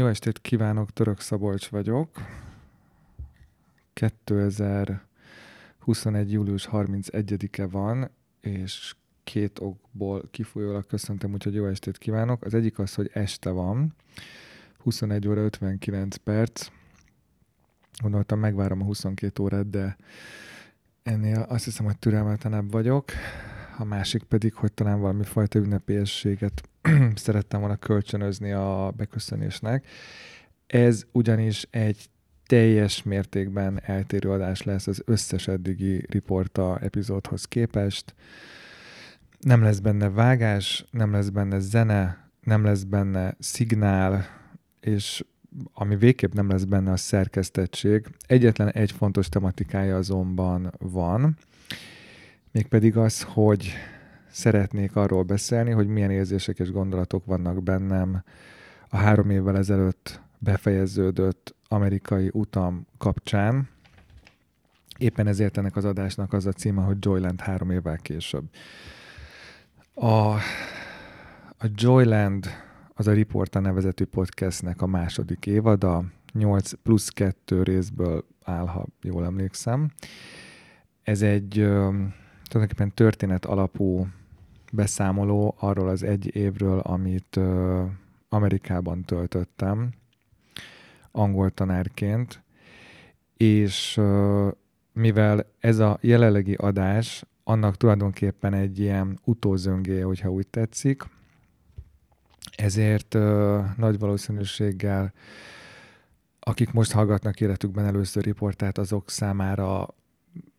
Jó estét kívánok, Török Szabolcs vagyok. 2021. július 31-e van, és két okból kifolyólag köszöntem, úgyhogy jó estét kívánok. Az egyik az, hogy este van, 21 óra 59 perc. Gondoltam, megvárom a 22 órát, de ennél azt hiszem, hogy türelmetlenebb vagyok. A másik pedig, hogy talán valami fajta ünnepélyességet szerettem volna kölcsönözni a beköszönésnek. Ez ugyanis egy teljes mértékben eltérő adás lesz az összes eddigi riporta epizódhoz képest. Nem lesz benne vágás, nem lesz benne zene, nem lesz benne szignál, és ami végképp nem lesz benne a szerkesztettség. Egyetlen egy fontos tematikája azonban van, mégpedig az, hogy szeretnék arról beszélni, hogy milyen érzések és gondolatok vannak bennem a három évvel ezelőtt befejeződött amerikai utam kapcsán. Éppen ezért ennek az adásnak az a címe, hogy Joyland három évvel később. A, a Joyland az a Riporta nevezetű podcastnek a második évada, 8 plusz 2 részből áll, ha jól emlékszem. Ez egy tulajdonképpen történet alapú beszámoló arról az egy évről, amit Amerikában töltöttem angol tanárként, és mivel ez a jelenlegi adás annak tulajdonképpen egy ilyen utózöngé, hogyha úgy tetszik, ezért nagy valószínűséggel akik most hallgatnak életükben először riportát, azok számára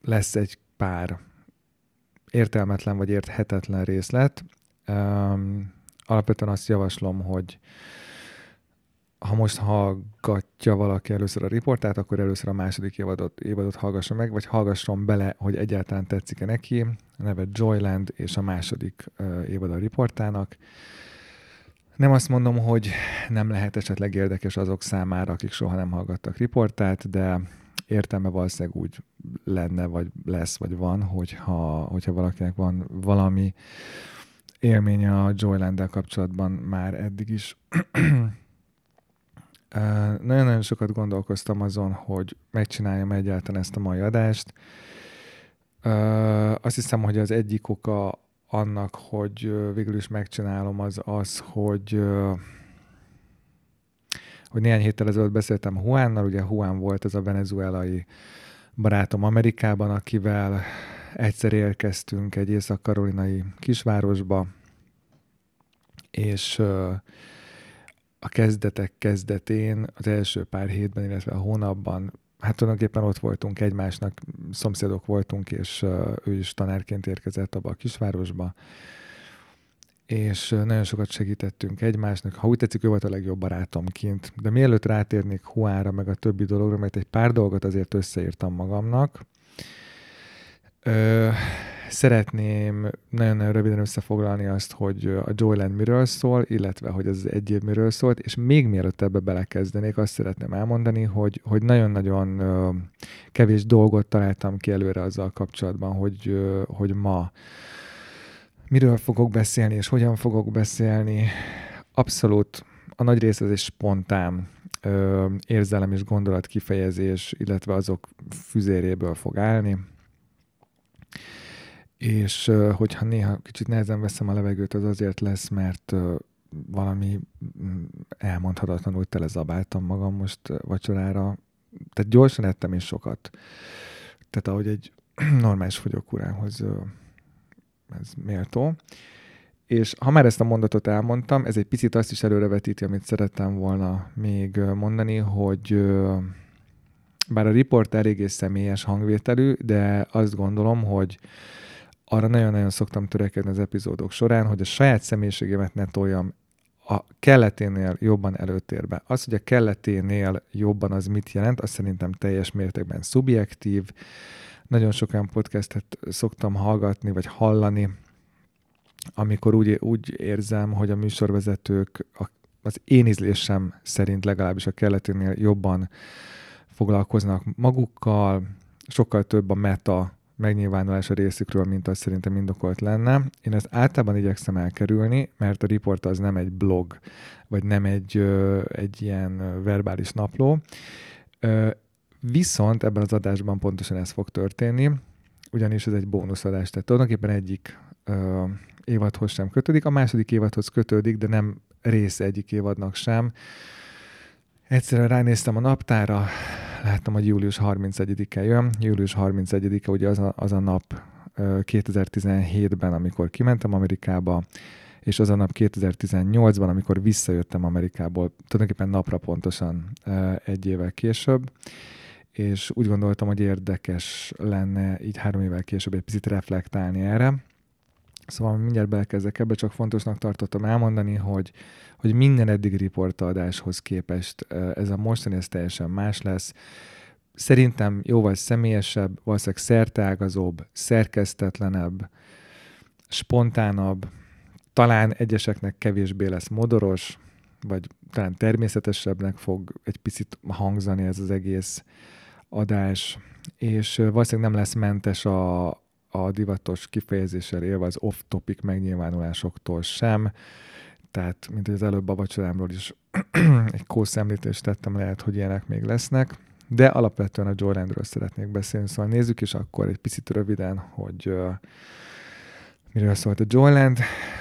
lesz egy pár értelmetlen vagy érthetetlen részlet. Um, alapvetően azt javaslom, hogy ha most hallgatja valaki először a riportát, akkor először a második évadot, évadot hallgassa meg, vagy hallgasson bele, hogy egyáltalán tetszik-e neki. A neve Joyland és a második uh, évad a riportának. Nem azt mondom, hogy nem lehet esetleg érdekes azok számára, akik soha nem hallgattak riportát, de értelme valószínűleg úgy lenne, vagy lesz, vagy van, hogyha, hogyha valakinek van valami élménye a Joyland-del kapcsolatban már eddig is. Nagyon-nagyon sokat gondolkoztam azon, hogy megcsináljam egyáltalán ezt a mai adást. Azt hiszem, hogy az egyik oka annak, hogy végül is megcsinálom, az az, hogy hogy néhány héttel ezelőtt beszéltem Juánnal, ugye Juan volt ez a venezuelai barátom Amerikában, akivel egyszer érkeztünk egy észak-karolinai kisvárosba, és a kezdetek kezdetén, az első pár hétben, illetve a hónapban, hát tulajdonképpen ott voltunk egymásnak, szomszédok voltunk, és ő is tanárként érkezett abba a kisvárosba, és nagyon sokat segítettünk egymásnak. Ha úgy tetszik, ő volt a legjobb barátom kint. De mielőtt rátérnék Huára, meg a többi dologra, mert egy pár dolgot azért összeírtam magamnak, ö, szeretném nagyon-nagyon röviden összefoglalni azt, hogy a Joyland miről szól, illetve hogy ez egy év miről szólt, és még mielőtt ebbe belekezdenék, azt szeretném elmondani, hogy, hogy nagyon-nagyon ö, kevés dolgot találtam ki előre azzal kapcsolatban, hogy, ö, hogy ma miről fogok beszélni, és hogyan fogok beszélni. Abszolút a nagy rész ez egy spontán ö, érzelem és gondolat kifejezés, illetve azok füzéréből fog állni. És ö, hogyha néha kicsit nehezen veszem a levegőt, az azért lesz, mert ö, valami mm, elmondhatatlanul telezabáltam magam most vacsorára. Tehát gyorsan ettem és sokat. Tehát ahogy egy normális fogyókúrához ez méltó. És ha már ezt a mondatot elmondtam, ez egy picit azt is előrevetíti, amit szerettem volna még mondani, hogy bár a riport eléggé személyes hangvételű, de azt gondolom, hogy arra nagyon-nagyon szoktam törekedni az epizódok során, hogy a saját személyiségemet ne toljam a kelleténél jobban előtérbe. Az, hogy a kelleténél jobban az mit jelent, azt szerintem teljes mértékben szubjektív, nagyon sokan podcastet szoktam hallgatni, vagy hallani, amikor úgy, úgy érzem, hogy a műsorvezetők a, az én ízlésem szerint legalábbis a kelleténél jobban foglalkoznak magukkal, sokkal több a meta megnyilvánulás a részükről, mint az szerintem indokolt lenne. Én ezt általában igyekszem elkerülni, mert a riport az nem egy blog, vagy nem egy, egy ilyen verbális napló. Viszont ebben az adásban pontosan ez fog történni, ugyanis ez egy bónuszadás, tehát tulajdonképpen egyik évadhoz sem kötődik, a második évadhoz kötődik, de nem rész egyik évadnak sem. Egyszerűen ránéztem a naptára, láttam, hogy július 31-e jön. Július 31-e ugye az a, az a nap 2017-ben, amikor kimentem Amerikába, és az a nap 2018-ban, amikor visszajöttem Amerikából, tulajdonképpen napra pontosan egy évvel később, és úgy gondoltam, hogy érdekes lenne így három évvel később egy picit reflektálni erre. Szóval mindjárt belekezdek ebbe, csak fontosnak tartottam elmondani, hogy, hogy minden eddig riportadáshoz képest ez a mostani ez teljesen más lesz. Szerintem jóval személyesebb, valószínűleg szerteágazóbb, szerkesztetlenebb, spontánabb, talán egyeseknek kevésbé lesz modoros, vagy talán természetesebbnek fog egy picit hangzani ez az egész adás, és valószínűleg nem lesz mentes a, a divatos kifejezéssel élve az off-topic megnyilvánulásoktól sem, tehát, mint az előbb a vacsorámról is egy kószemlítést tettem, lehet, hogy ilyenek még lesznek, de alapvetően a Joylandről szeretnék beszélni, szóval nézzük is akkor egy picit röviden, hogy miről szólt a Joyland.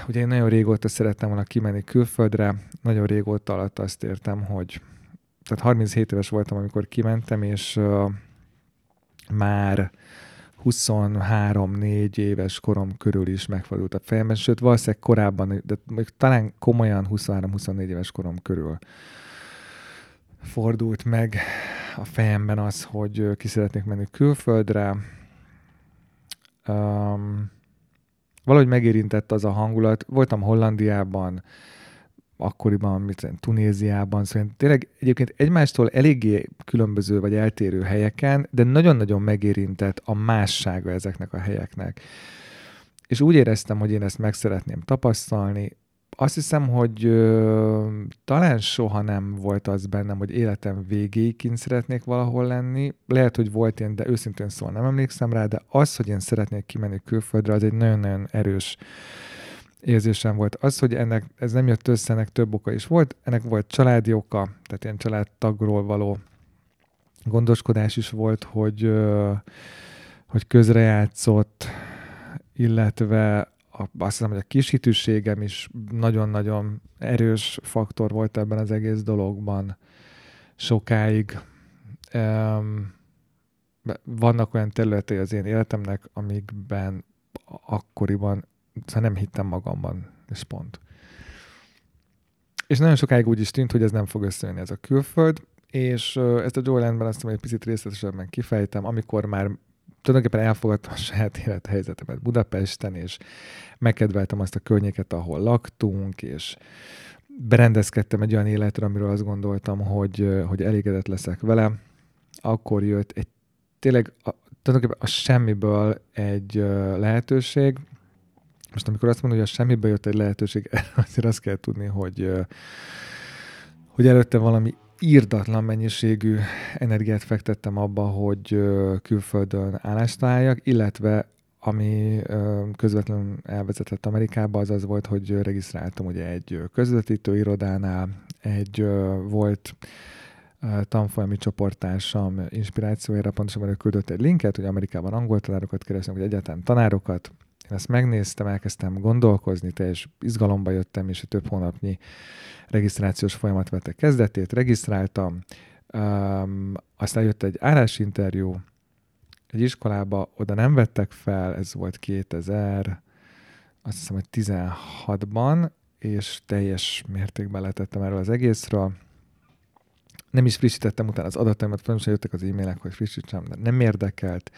Ugye én nagyon régóta szerettem volna kimenni külföldre, nagyon régóta alatt azt értem, hogy tehát 37 éves voltam, amikor kimentem, és már 23-4 éves korom körül is megfordult a fejemben, sőt valószínűleg korábban, de talán komolyan 23-24 éves korom körül fordult meg a fejemben az, hogy ki szeretnék menni külföldre. Um, valahogy megérintett az a hangulat. Voltam Hollandiában, akkoriban, mit tudom, Tunéziában, szóval tényleg egyébként egymástól eléggé különböző vagy eltérő helyeken, de nagyon-nagyon megérintett a mássága ezeknek a helyeknek. És úgy éreztem, hogy én ezt meg szeretném tapasztalni. Azt hiszem, hogy ö, talán soha nem volt az bennem, hogy életem végéig kint szeretnék valahol lenni. Lehet, hogy volt én, de őszintén szóval nem emlékszem rá, de az, hogy én szeretnék kimenni külföldre, az egy nagyon-nagyon erős érzésem volt. Az, hogy ennek ez nem jött össze, ennek több oka is volt. Ennek volt családi oka, tehát ilyen családtagról való gondoskodás is volt, hogy, hogy közrejátszott, illetve a, azt hiszem, hogy a kisítőségem is nagyon-nagyon erős faktor volt ebben az egész dologban sokáig. Um, vannak olyan területei az én életemnek, amikben akkoriban szóval nem hittem magamban, és pont. És nagyon sokáig úgy is tűnt, hogy ez nem fog összejönni ez a külföld, és ezt a Joylandben azt mondom, egy picit részletesebben kifejtem, amikor már tulajdonképpen elfogadtam a saját élethelyzetemet Budapesten, és megkedveltem azt a környéket, ahol laktunk, és berendezkedtem egy olyan életre, amiről azt gondoltam, hogy, hogy elégedett leszek vele. Akkor jött egy tényleg a, tulajdonképpen a semmiből egy lehetőség, most amikor azt mondom, hogy a semmibe jött egy lehetőség, azért azt kell tudni, hogy, hogy előtte valami írdatlan mennyiségű energiát fektettem abba, hogy külföldön állást találjak, illetve ami közvetlenül elvezetett Amerikába, az az volt, hogy regisztráltam ugye egy közvetítő irodánál, egy volt tanfolyami csoporttársam inspirációjára pontosabban ő küldött egy linket, hogy Amerikában angol tanárokat keresnek, vagy egyáltalán tanárokat, én ezt megnéztem, elkezdtem gondolkozni, teljes izgalomba jöttem, és egy több hónapnyi regisztrációs folyamat vette kezdetét, regisztráltam, um, aztán jött egy állásinterjú, egy iskolába, oda nem vettek fel, ez volt 2000, azt hiszem, hogy 16-ban, és teljes mértékben letettem erről az egészről. Nem is frissítettem utána az adataimat, fel jöttek az e-mailek, hogy frissítsem, de nem érdekelt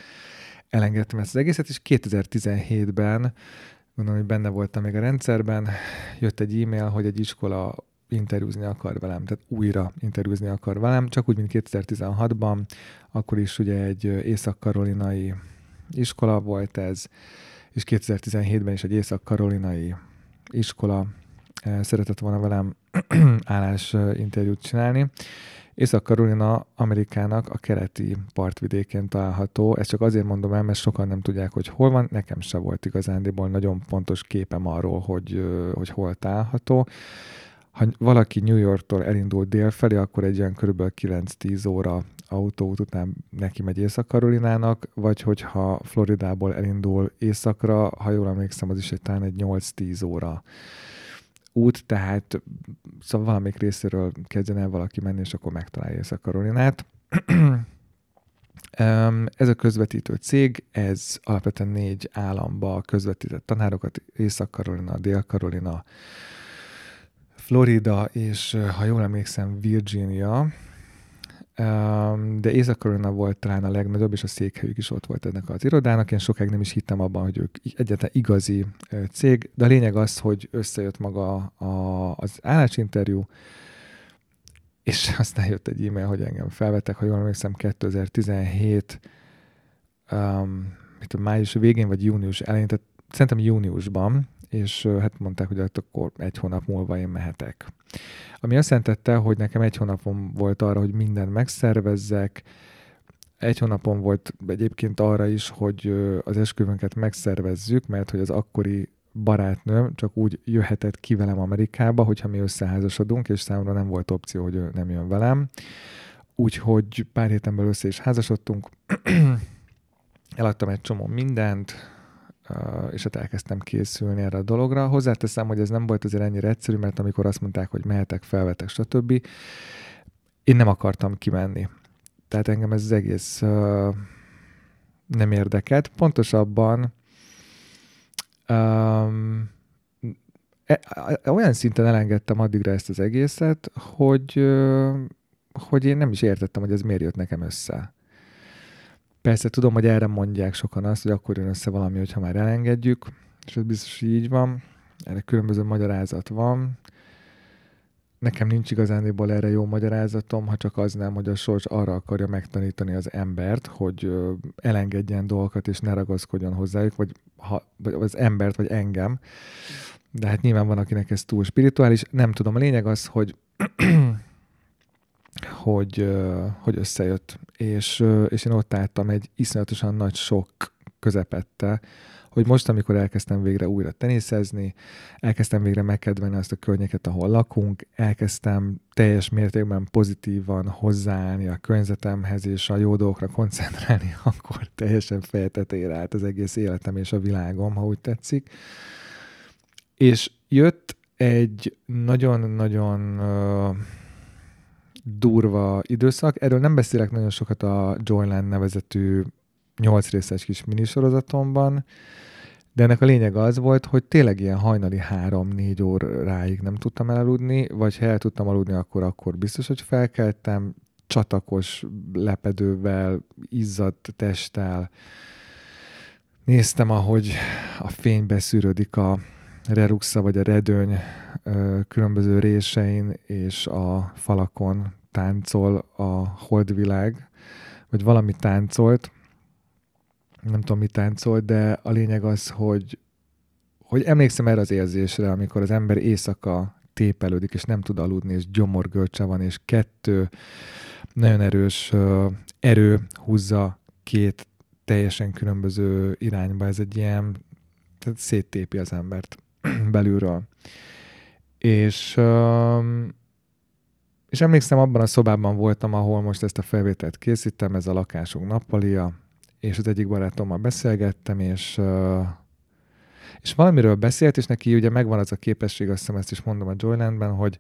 elengedtem ezt az egészet, és 2017-ben, gondolom, hogy benne voltam még a rendszerben, jött egy e-mail, hogy egy iskola interjúzni akar velem, tehát újra interjúzni akar velem, csak úgy, mint 2016-ban, akkor is ugye egy észak-karolinai iskola volt ez, és 2017-ben is egy észak-karolinai iskola szeretett volna velem állásinterjút csinálni, Észak-Karolina Amerikának a keleti partvidékén található. Ezt csak azért mondom el, mert sokan nem tudják, hogy hol van. Nekem se volt igazándiból nagyon pontos képem arról, hogy, hogy hol található. Ha valaki New Yorktól elindul délfelé, akkor egy ilyen kb. 9-10 óra autóút után neki megy Észak-Karolinának, vagy hogyha Floridából elindul északra, ha jól emlékszem, az is egy talán egy 8-10 óra út, tehát szóval valamelyik részéről kezdjen el valaki menni, és akkor megtalálja Észak-Karolinát. Ez a közvetítő cég, ez alapvetően négy államba közvetített tanárokat, Észak-Karolina, Dél-Karolina, Florida, és ha jól emlékszem, Virginia, de észak volt talán a legnagyobb, és a székhelyük is ott volt ennek az irodának. Én sokáig nem is hittem abban, hogy ők egyetlen igazi cég, de a lényeg az, hogy összejött maga a, az állásinterjú, és aztán jött egy e-mail, hogy engem felvettek, ha jól emlékszem, 2017 um, mit május végén, vagy június elején, tehát szerintem júniusban, és hát mondták, hogy hát akkor egy hónap múlva én mehetek. Ami azt jelentette, hogy nekem egy hónapom volt arra, hogy mindent megszervezzek, egy hónapon volt egyébként arra is, hogy az esküvőnket megszervezzük, mert hogy az akkori barátnőm csak úgy jöhetett ki velem Amerikába, hogyha mi összeházasodunk, és számomra nem volt opció, hogy ő nem jön velem. Úgyhogy pár héten belül össze is házasodtunk, eladtam egy csomó mindent, és ott elkezdtem készülni erre a dologra. Hozzáteszem, hogy ez nem volt azért ennyire egyszerű, mert amikor azt mondták, hogy mehetek, felvetek, stb., én nem akartam kimenni. Tehát engem ez az egész uh, nem érdekelt. Pontosabban um, e, olyan szinten elengedtem addigra ezt az egészet, hogy, uh, hogy én nem is értettem, hogy ez miért jött nekem össze. Persze tudom, hogy erre mondják sokan azt, hogy akkor jön össze valami, hogyha már elengedjük, és ez biztos, hogy így van. Erre különböző magyarázat van. Nekem nincs igazándiból erre jó magyarázatom, ha csak az nem, hogy a sors arra akarja megtanítani az embert, hogy elengedjen dolgokat, és ne ragaszkodjon hozzájuk, vagy, ha, vagy az embert, vagy engem. De hát nyilván van, akinek ez túl spirituális. Nem tudom, a lényeg az, hogy hogy, hogy összejött, és, és én ott álltam egy iszonyatosan nagy sok közepette, hogy most, amikor elkezdtem végre újra teniszezni, elkezdtem végre megkedvelni azt a környéket, ahol lakunk, elkezdtem teljes mértékben pozitívan hozzáállni a környezetemhez, és a jó dolgokra koncentrálni, akkor teljesen fejtetére állt az egész életem és a világom, ha úgy tetszik. És jött egy nagyon-nagyon durva időszak. Erről nem beszélek nagyon sokat a Joyland nevezetű nyolc részes kis minisorozatomban, de ennek a lényeg az volt, hogy tényleg ilyen hajnali három-négy óráig nem tudtam elaludni, vagy ha el tudtam aludni, akkor, akkor biztos, hogy felkeltem, csatakos lepedővel, izzadt testtel. Néztem, ahogy a fény beszűrődik a reruxa vagy a redőny különböző résein és a falakon táncol a holdvilág, vagy valami táncolt, nem tudom, mi táncolt, de a lényeg az, hogy, hogy emlékszem erre az érzésre, amikor az ember éjszaka tépelődik, és nem tud aludni, és gyomorgörcse van, és kettő nagyon erős erő húzza két teljesen különböző irányba. Ez egy ilyen, tehát széttépi az embert belülről. És, és emlékszem, abban a szobában voltam, ahol most ezt a felvételt készítem, ez a lakásunk nappalia, és az egyik barátommal beszélgettem, és, és valamiről beszélt, és neki ugye megvan az a képesség, azt hiszem ezt is mondom a Joylandben, hogy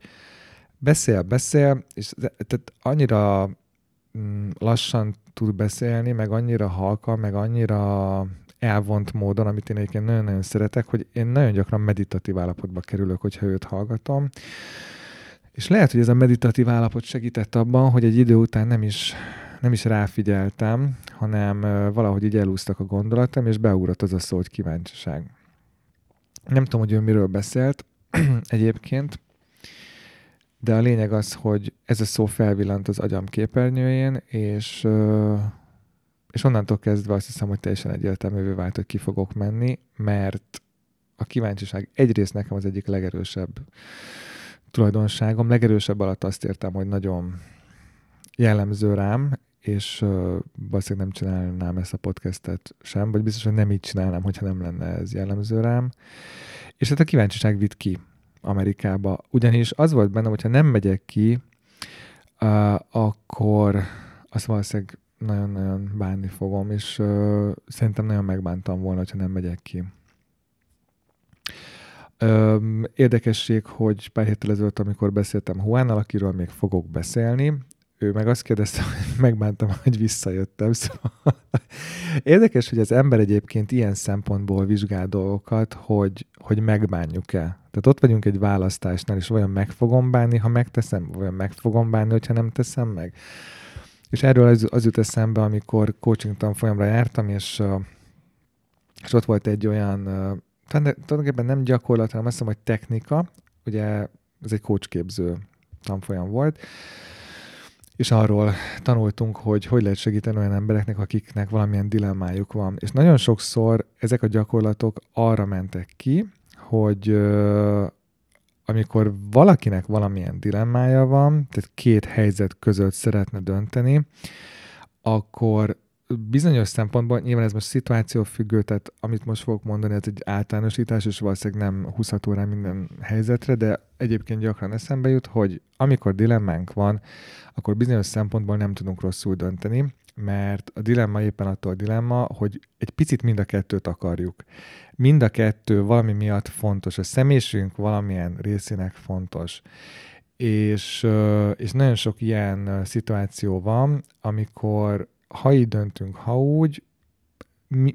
beszél, beszél, és tehát annyira mm, lassan tud beszélni, meg annyira halka, meg annyira elvont módon, amit én egyébként nagyon-nagyon szeretek, hogy én nagyon gyakran meditatív állapotba kerülök, hogyha őt hallgatom. És lehet, hogy ez a meditatív állapot segített abban, hogy egy idő után nem is, nem is ráfigyeltem, hanem valahogy így elúztak a gondolatom, és beugrott az a szó, hogy kíváncsiság. Nem tudom, hogy ő miről beszélt egyébként, de a lényeg az, hogy ez a szó felvillant az agyam képernyőjén, és és onnantól kezdve azt hiszem, hogy teljesen egyértelművé vált, hogy ki fogok menni, mert a kíváncsiság egyrészt nekem az egyik legerősebb tulajdonságom. Legerősebb alatt azt értem, hogy nagyon jellemző rám, és uh, valószínűleg nem csinálnám ezt a podcastet sem, vagy biztos, hogy nem így csinálnám, hogyha nem lenne ez jellemző rám. És hát a kíváncsiság vitt ki Amerikába. Ugyanis az volt bennem, hogyha nem megyek ki, akkor azt valószínűleg nagyon-nagyon bánni fogom, és uh, szerintem nagyon megbántam volna, hogyha nem megyek ki. Um, érdekesség, hogy pár héttel ezelőtt, amikor beszéltem Juannal, akiről még fogok beszélni, ő meg azt kérdezte, hogy megbántam, hogy visszajöttem. Szóval érdekes, hogy az ember egyébként ilyen szempontból vizsgál dolgokat, hogy, hogy megbánjuk-e. Tehát ott vagyunk egy választásnál, és olyan meg fogom bánni, ha megteszem, olyan meg fogom bánni, hogyha nem teszem meg. És erről az, az jut eszembe, amikor coaching tanfolyamra jártam, és, és ott volt egy olyan, tulajdonképpen nem gyakorlat, hanem azt hiszem, hogy technika, ugye ez egy coachképző tanfolyam volt, és arról tanultunk, hogy hogy lehet segíteni olyan embereknek, akiknek valamilyen dilemmájuk van. És nagyon sokszor ezek a gyakorlatok arra mentek ki, hogy amikor valakinek valamilyen dilemmája van, tehát két helyzet között szeretne dönteni, akkor bizonyos szempontból, nyilván ez most szituáció függő, tehát amit most fogok mondani, ez egy általánosítás, és valószínűleg nem 20 órán minden helyzetre, de egyébként gyakran eszembe jut, hogy amikor dilemmánk van, akkor bizonyos szempontból nem tudunk rosszul dönteni, mert a dilemma éppen attól a dilemma, hogy egy picit mind a kettőt akarjuk. Mind a kettő valami miatt fontos, a személyiségünk valamilyen részének fontos. És, és nagyon sok ilyen szituáció van, amikor ha így döntünk, ha úgy,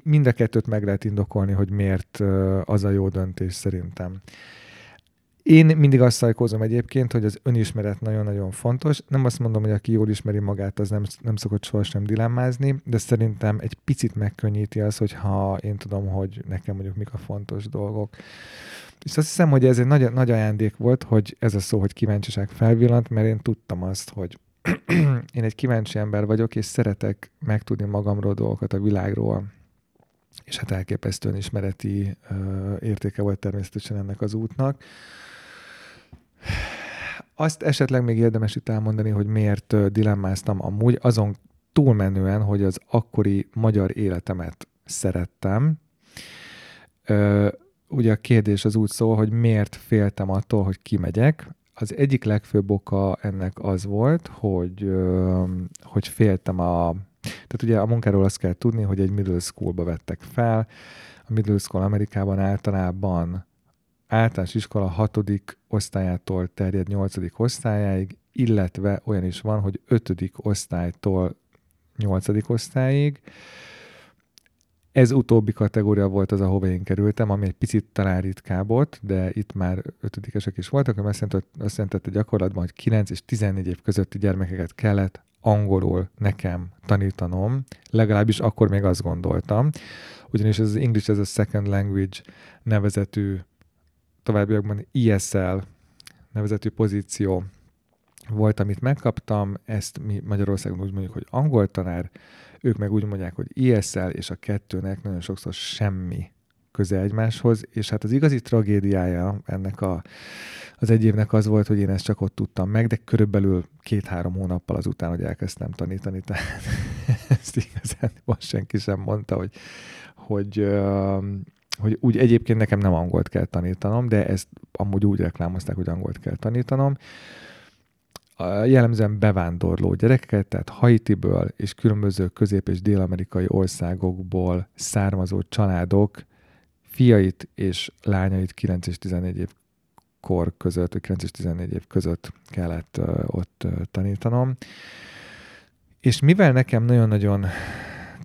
mind a kettőt meg lehet indokolni, hogy miért az a jó döntés szerintem. Én mindig azt szajkózom egyébként, hogy az önismeret nagyon-nagyon fontos. Nem azt mondom, hogy aki jól ismeri magát, az nem, nem szokott sohasem dilemmázni, de szerintem egy picit megkönnyíti az, hogyha én tudom, hogy nekem mondjuk mik a fontos dolgok. És azt hiszem, hogy ez egy nagy, nagy ajándék volt, hogy ez a szó, hogy kíváncsiság felvillant, mert én tudtam azt, hogy én egy kíváncsi ember vagyok, és szeretek megtudni magamról dolgokat a világról. És hát elképesztően ismereti uh, értéke volt természetesen ennek az útnak. Azt esetleg még érdemes itt elmondani, hogy miért dilemmáztam amúgy, azon túlmenően, hogy az akkori magyar életemet szerettem. Uh, ugye a kérdés az úgy szól, hogy miért féltem attól, hogy kimegyek, az egyik legfőbb oka ennek az volt, hogy, hogy féltem a... Tehát ugye a munkáról azt kell tudni, hogy egy middle schoolba vettek fel. A middle school Amerikában általában általános iskola hatodik osztályától terjed nyolcadik osztályáig, illetve olyan is van, hogy ötödik osztálytól nyolcadik osztályig. Ez utóbbi kategória volt az, ahova én kerültem, ami egy picit talán ritkább volt, de itt már ötödikesek is voltak, ami azt jelentett, azt jelentette gyakorlatban, hogy 9 és 14 év közötti gyermekeket kellett angolul nekem tanítanom, legalábbis akkor még azt gondoltam, ugyanis ez az English as a Second Language nevezetű, továbbiakban ESL nevezetű pozíció volt, amit megkaptam, ezt mi Magyarországon úgy mondjuk, hogy angol tanár, ők meg úgy mondják, hogy ESL és a kettőnek nagyon sokszor semmi köze egymáshoz, és hát az igazi tragédiája ennek a, az egy évnek az volt, hogy én ezt csak ott tudtam meg, de körülbelül két-három hónappal azután, hogy elkezdtem tanítani, tehát ezt igazán most senki sem mondta, hogy, hogy, hogy úgy egyébként nekem nem angolt kell tanítanom, de ezt amúgy úgy reklámozták, hogy angolt kell tanítanom, jellemzően bevándorló gyerekeket, tehát Haitiből és különböző közép- és dél-amerikai országokból származó családok fiait és lányait 9 és 14 év kor között, 9 és 14 év között kellett ott tanítanom. És mivel nekem nagyon-nagyon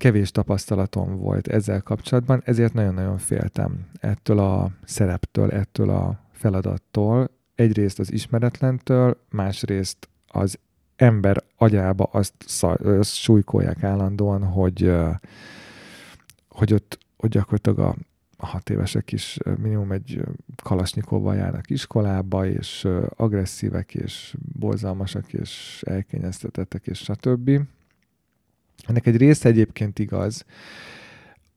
kevés tapasztalatom volt ezzel kapcsolatban, ezért nagyon-nagyon féltem ettől a szereptől, ettől a feladattól, egyrészt az ismeretlentől, másrészt az ember agyába azt, szaj, azt súlykolják állandóan, hogy, hogy ott hogy gyakorlatilag a, a hat évesek is minimum egy kalasnyikovval járnak iskolába, és agresszívek, és borzalmasak, és elkényeztetettek, és stb. Ennek egy része egyébként igaz.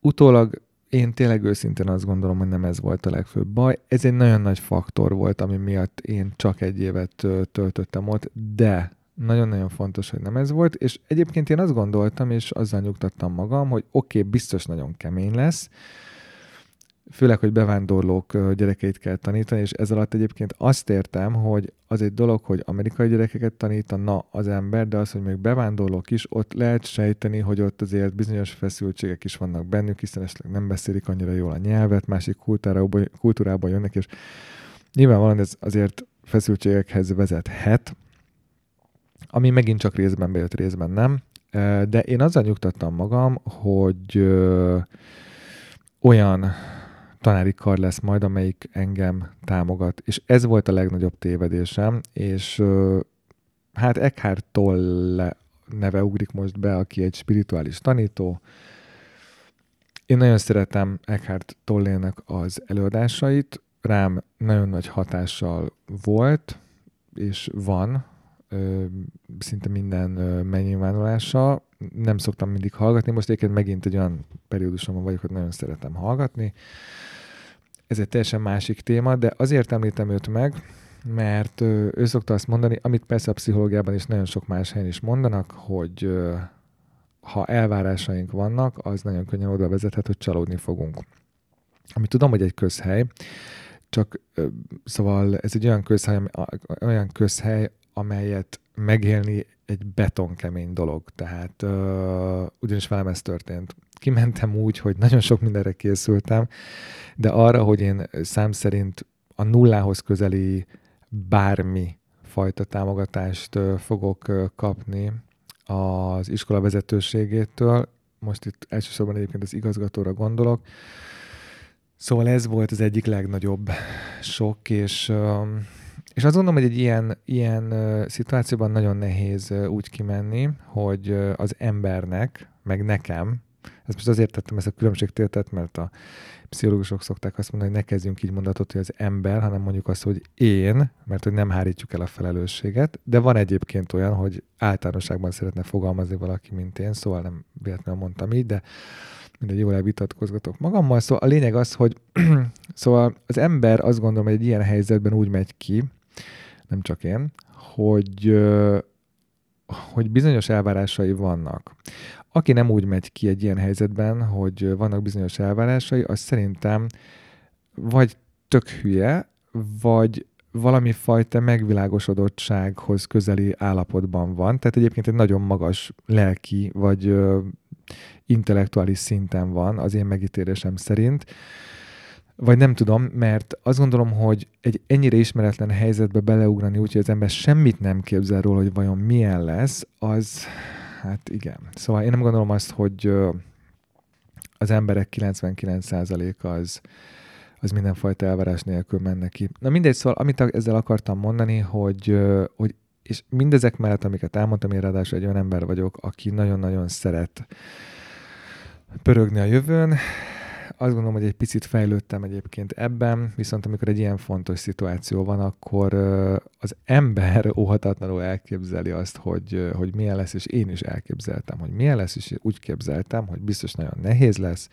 Utólag én tényleg őszintén azt gondolom, hogy nem ez volt a legfőbb baj. Ez egy nagyon nagy faktor volt, ami miatt én csak egy évet töltöttem ott, de nagyon-nagyon fontos, hogy nem ez volt, és egyébként én azt gondoltam, és azzal nyugtattam magam, hogy oké, okay, biztos nagyon kemény lesz, főleg, hogy bevándorlók gyerekeit kell tanítani, és ez alatt egyébként azt értem, hogy az egy dolog, hogy amerikai gyerekeket tanítana az ember, de az, hogy még bevándorlók is, ott lehet sejteni, hogy ott azért bizonyos feszültségek is vannak bennük, hiszen esetleg nem beszélik annyira jól a nyelvet, másik kultúrából, kultúrából jönnek, és nyilvánvalóan ez azért feszültségekhez vezethet, ami megint csak részben bejött, részben nem. De én azzal nyugtattam magam, hogy olyan tanári kar lesz majd, amelyik engem támogat. És ez volt a legnagyobb tévedésem, és hát Eckhart Tolle neve ugrik most be, aki egy spirituális tanító. Én nagyon szeretem Eckhart Tollének az előadásait, rám nagyon nagy hatással volt, és van ö, szinte minden megnyilvánulása. Nem szoktam mindig hallgatni, most egyébként megint egy olyan periódusomban vagyok, hogy nagyon szeretem hallgatni. Ez egy teljesen másik téma, de azért említem őt meg, mert ő szokta azt mondani, amit persze a pszichológiában is nagyon sok más helyen is mondanak, hogy ha elvárásaink vannak, az nagyon könnyen oda vezethet, hogy csalódni fogunk. Ami tudom, hogy egy közhely, csak szóval ez egy olyan közhely, olyan közhely amelyet megélni egy betonkemény dolog. Tehát ugyanis velem ez történt. Kimentem úgy, hogy nagyon sok mindenre készültem, de arra, hogy én szám szerint a nullához közeli bármi fajta támogatást fogok kapni az iskola vezetőségétől, most itt elsősorban egyébként az igazgatóra gondolok, Szóval ez volt az egyik legnagyobb sok, és, és azt gondolom, hogy egy ilyen, ilyen szituációban nagyon nehéz úgy kimenni, hogy az embernek, meg nekem, ezt most azért tettem ezt a különbségtételt, mert a pszichológusok szokták azt mondani, hogy ne kezdjünk így mondatot, hogy az ember, hanem mondjuk azt, hogy én, mert hogy nem hárítjuk el a felelősséget, de van egyébként olyan, hogy általánosságban szeretne fogalmazni valaki, mint én, szóval nem véletlenül mondtam így, de mindegy, jól elvitatkozgatok magammal. Szóval a lényeg az, hogy szóval az ember azt gondolom, hogy egy ilyen helyzetben úgy megy ki, nem csak én, hogy, hogy bizonyos elvárásai vannak. Aki nem úgy megy ki egy ilyen helyzetben, hogy vannak bizonyos elvárásai, az szerintem vagy tök hülye, vagy valami fajta megvilágosodottsághoz közeli állapotban van. Tehát egyébként egy nagyon magas lelki vagy ö, intellektuális szinten van az én megítélésem szerint. Vagy nem tudom, mert azt gondolom, hogy egy ennyire ismeretlen helyzetbe beleugrani úgy, hogy az ember semmit nem képzel róla, hogy vajon milyen lesz, az, hát igen. Szóval én nem gondolom azt, hogy az emberek 99%-a az, az mindenfajta elvárás nélkül menne ki. Na mindegy, szóval amit ezzel akartam mondani, hogy, hogy és mindezek mellett, amiket elmondtam, én ráadásul egy olyan ember vagyok, aki nagyon-nagyon szeret pörögni a jövőn, azt gondolom, hogy egy picit fejlődtem egyébként ebben, viszont amikor egy ilyen fontos szituáció van, akkor az ember óhatatlanul elképzeli azt, hogy, hogy milyen lesz, és én is elképzeltem, hogy milyen lesz, és úgy képzeltem, hogy biztos nagyon nehéz lesz,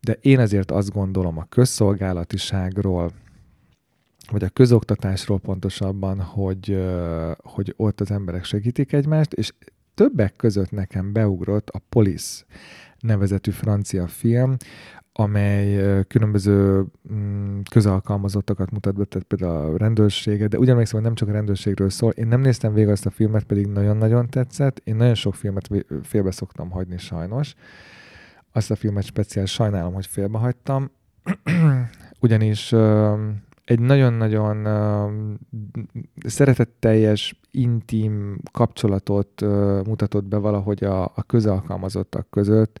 de én azért azt gondolom a közszolgálatiságról, vagy a közoktatásról pontosabban, hogy, hogy ott az emberek segítik egymást, és többek között nekem beugrott a Police nevezetű francia film, amely különböző mm, közalkalmazottakat mutat be, tehát például a rendőrséget, de ugyanemlékszem, hogy nem csak a rendőrségről szól. Én nem néztem végig azt a filmet, pedig nagyon-nagyon tetszett. Én nagyon sok filmet félbe szoktam hagyni sajnos. Azt a filmet speciál sajnálom, hogy félbehagytam, ugyanis egy nagyon-nagyon szeretetteljes, intim kapcsolatot mutatott be valahogy a, a közalkalmazottak között,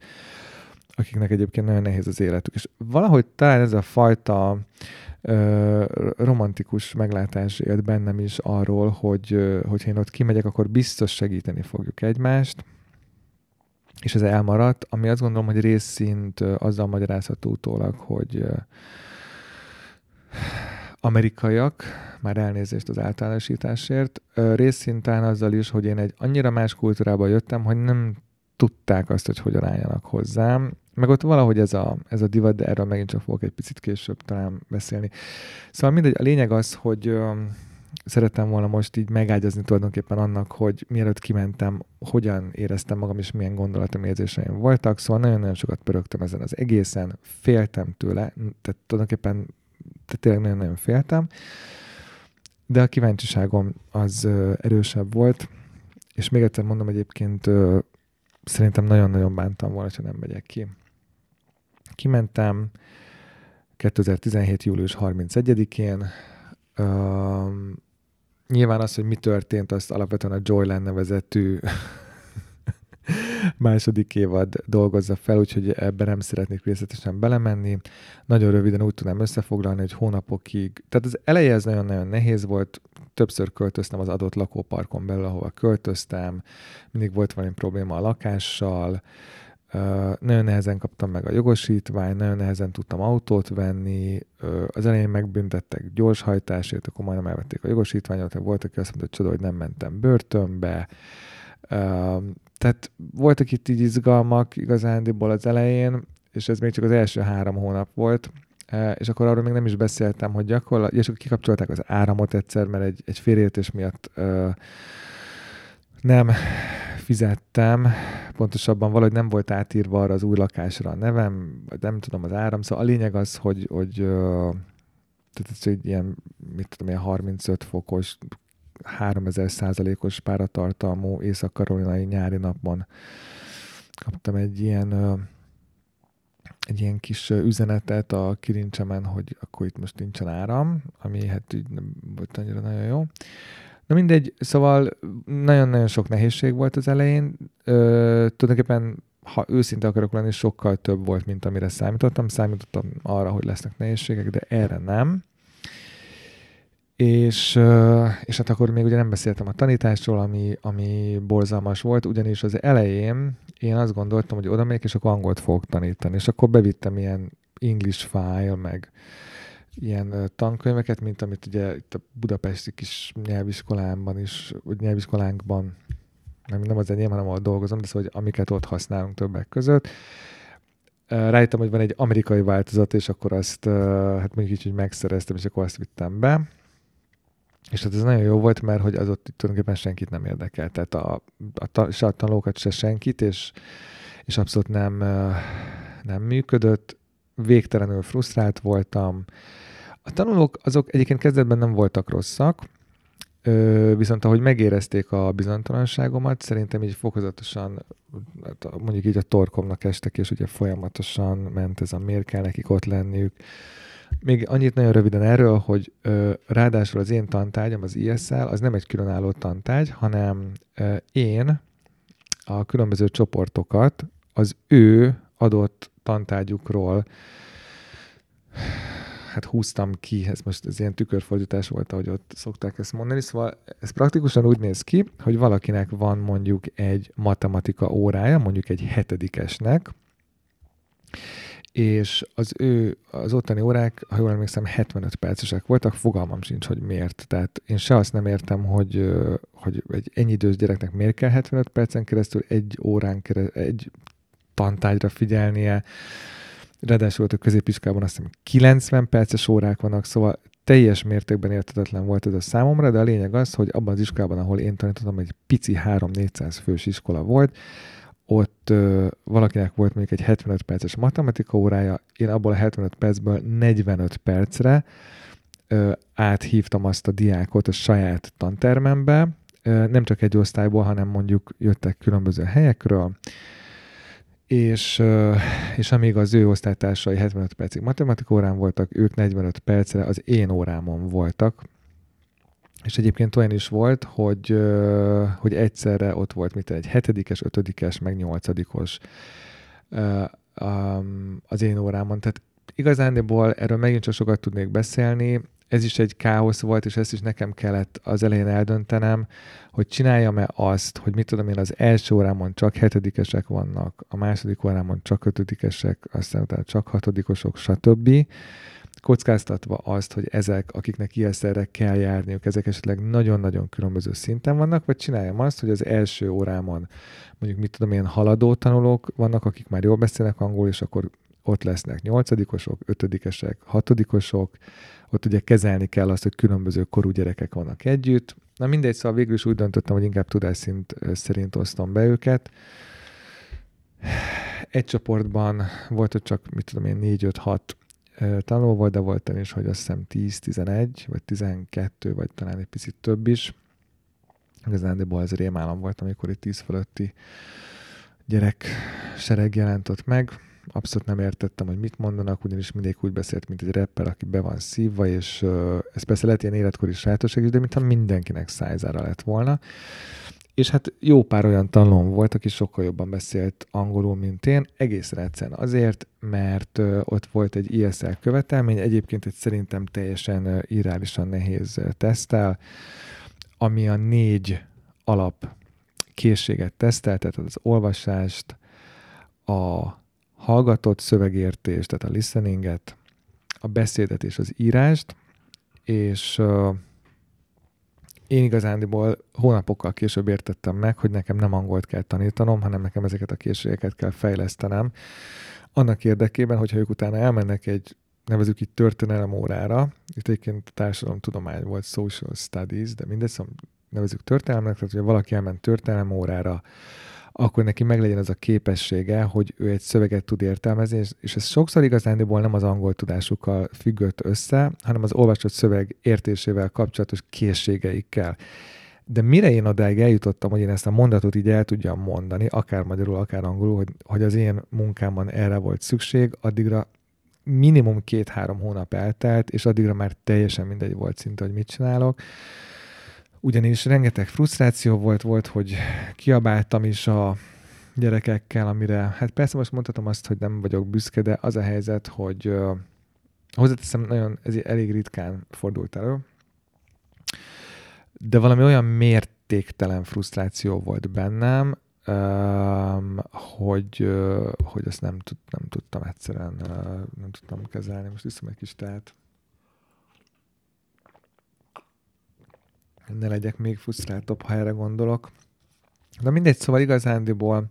akiknek egyébként nagyon nehéz az életük. És valahogy talán ez a fajta uh, romantikus meglátás élt bennem is arról, hogy hogyha én ott kimegyek, akkor biztos segíteni fogjuk egymást, és ez elmaradt, ami azt gondolom, hogy részszint uh, azzal magyarázható utólag, hogy amerikaiak, már elnézést az általánosításért, részszinten azzal is, hogy én egy annyira más kultúrába jöttem, hogy nem tudták azt, hogy hogyan álljanak hozzám. Meg ott valahogy ez a, ez a divat, de erről megint csak fogok egy picit később talán beszélni. Szóval mindegy, a lényeg az, hogy szerettem volna most így megágyazni tulajdonképpen annak, hogy mielőtt kimentem, hogyan éreztem magam, és milyen gondolatom, érzéseim voltak. Szóval nagyon-nagyon sokat pörögtem ezen az egészen, féltem tőle, tehát tulajdonképpen tehát tényleg nagyon-nagyon féltem, de a kíváncsiságom az erősebb volt, és még egyszer mondom egyébként, szerintem nagyon-nagyon bántam volna, ha nem megyek ki. Kimentem 2017. július 31-én, nyilván az, hogy mi történt, azt alapvetően a Joyland nevezetű második évad dolgozza fel, úgyhogy ebben nem szeretnék részletesen belemenni. Nagyon röviden úgy tudnám összefoglalni, hogy hónapokig, tehát az eleje ez nagyon-nagyon nehéz volt, többször költöztem az adott lakóparkon belül, ahova költöztem, mindig volt valami probléma a lakással, nagyon nehezen kaptam meg a jogosítvány, nagyon nehezen tudtam autót venni, az elején megbüntettek gyorshajtásért, akkor majdnem elvették a jogosítványot, volt, aki azt mondta, hogy csoda, hogy nem mentem börtönbe. Tehát voltak itt így izgalmak igazándiból az elején, és ez még csak az első három hónap volt, és akkor arról még nem is beszéltem, hogy gyakorlatilag, és akkor kikapcsolták az áramot egyszer, mert egy, egy félértés miatt nem fizettem, pontosabban valahogy nem volt átírva arra az új lakásra a nevem, nem tudom az áram, szóval a lényeg az, hogy, hogy tehát ez egy ilyen, mit tudom, ilyen 35 fokos, 3000 százalékos páratartalmú észak-karolinai nyári napban kaptam egy ilyen egy ilyen kis üzenetet a kirincsemen, hogy akkor itt most nincsen áram, ami hát így nem volt annyira nagyon jó. Na mindegy, szóval nagyon-nagyon sok nehézség volt az elején. Ö, tulajdonképpen, ha őszinte akarok lenni, sokkal több volt, mint amire számítottam. Számítottam arra, hogy lesznek nehézségek, de erre nem. És, és hát akkor még ugye nem beszéltem a tanításról, ami, ami borzalmas volt, ugyanis az elején én azt gondoltam, hogy oda megyek, és akkor angolt fogok tanítani, és akkor bevittem ilyen English file, meg ilyen tankönyveket, mint amit ugye itt a budapesti kis nyelviskolámban is, vagy nyelviskolánkban, nem, nem az enyém, hanem ahol dolgozom, de szóval, hogy amiket ott használunk többek között. Rájöttem, hogy van egy amerikai változat, és akkor azt, hát mondjuk így, hogy megszereztem, és akkor azt vittem be. És hát ez nagyon jó volt, mert hogy az ott tulajdonképpen senkit nem érdekel. Tehát a, a, se a tanulókat, se senkit, és, és abszolút nem, nem működött. Végtelenül frusztrált voltam, a tanulók azok egyébként kezdetben nem voltak rosszak, viszont ahogy megérezték a bizonytalanságomat, szerintem így fokozatosan, hát mondjuk így a torkomnak estek, és ugye folyamatosan ment ez a miért kell nekik ott lenniük. Még annyit nagyon röviden erről, hogy ö, ráadásul az én tantárgyam, az ISL, az nem egy különálló tantárgy, hanem én a különböző csoportokat az ő adott tantárgyukról hát húztam ki, ez most ez ilyen tükörfordítás volt, ahogy ott szokták ezt mondani, szóval ez praktikusan úgy néz ki, hogy valakinek van mondjuk egy matematika órája, mondjuk egy hetedikesnek, és az ő, az ottani órák, ha jól emlékszem, 75 percesek voltak, fogalmam sincs, hogy miért. Tehát én se azt nem értem, hogy, hogy egy ennyi idős gyereknek miért kell 75 percen keresztül egy órán keresztül, egy tantárgyra figyelnie, Ráadásul a középiskolában azt hiszem 90 perces órák vannak, szóval teljes mértékben értetetlen volt ez a számomra, de a lényeg az, hogy abban az iskolában, ahol én tanítottam, egy pici 3-400 fős iskola volt, ott ö, valakinek volt mondjuk egy 75 perces matematika órája, én abból a 75 percből 45 percre ö, áthívtam azt a diákot a saját tantermembe, ö, nem csak egy osztályból, hanem mondjuk jöttek különböző helyekről, és, és amíg az ő osztálytársai 75 percig matematika órán voltak, ők 45 percre az én órámon voltak, és egyébként olyan is volt, hogy, hogy egyszerre ott volt mint egy hetedikes, ötödikes, meg nyolcadikos az én órámon. Tehát igazándiból erről megint csak sokat tudnék beszélni, ez is egy káosz volt, és ezt is nekem kellett az elején eldöntenem, hogy csináljam-e azt, hogy mit tudom én, az első órámon csak hetedikesek vannak, a második órámon csak ötödikesek, aztán utána csak hatodikosok, stb. Kockáztatva azt, hogy ezek, akiknek ilyeszerre kell járniuk, ezek esetleg nagyon-nagyon különböző szinten vannak, vagy csináljam azt, hogy az első órámon mondjuk mit tudom én, haladó tanulók vannak, akik már jól beszélnek angol, és akkor ott lesznek nyolcadikosok, ötödikesek, hatodikosok, ott ugye kezelni kell azt, hogy különböző korú gyerekek vannak együtt. Na mindegy, szóval végül is úgy döntöttem, hogy inkább tudásszint szerint osztom be őket. Egy csoportban volt, hogy csak, mit tudom én, 4-5-6 tanuló volt, de volt is, hogy azt hiszem 10-11, vagy 12, vagy talán egy picit több is. Igazándiból ez rémálom volt, amikor itt 10 fölötti gyerek sereg jelent ott meg. Abszolút nem értettem, hogy mit mondanak, ugyanis mindig úgy beszélt, mint egy rapper, aki be van szívva, és uh, ez persze lehet ilyen életkori sajátosság is, de mintha mindenkinek szájzára lett volna. És hát jó pár olyan tanulóm volt, aki sokkal jobban beszélt angolul, mint én, egészen egyszerűen azért, mert uh, ott volt egy ISL követelmény, egyébként egy szerintem teljesen uh, irreálisan nehéz tesztel, ami a négy alap készséget tesztel, tehát az olvasást, a hallgatott szövegértést, tehát a listeninget, a beszédet és az írást, és uh, én igazándiból hónapokkal később értettem meg, hogy nekem nem angolt kell tanítanom, hanem nekem ezeket a készségeket kell fejlesztenem. Annak érdekében, hogyha ők utána elmennek egy nevezük itt történelem órára, itt egyébként társadalomtudomány volt, social studies, de mindegy, szóval nevezük történelemnek, tehát hogyha valaki elment történelem órára, akkor neki meglegyen az a képessége, hogy ő egy szöveget tud értelmezni, és, és ez sokszor igazándiból nem az angol tudásukkal függött össze, hanem az olvasott szöveg értésével kapcsolatos készségeikkel. De mire én odáig eljutottam, hogy én ezt a mondatot így el tudjam mondani, akár magyarul, akár angolul, hogy, hogy az én munkámban erre volt szükség, addigra minimum két-három hónap eltelt, és addigra már teljesen mindegy volt szinte, hogy mit csinálok ugyanis rengeteg frusztráció volt, volt, hogy kiabáltam is a gyerekekkel, amire, hát persze most mondhatom azt, hogy nem vagyok büszke, de az a helyzet, hogy uh, hozzáteszem, nagyon, ez elég ritkán fordult elő, de valami olyan mértéktelen frusztráció volt bennem, um, hogy, uh, hogy ezt nem, tud, nem tudtam egyszerűen, uh, nem tudtam kezelni. Most iszom egy kis teát. Ne legyek még frusztráltabb, ha erre gondolok. De mindegy, szóval igazándiból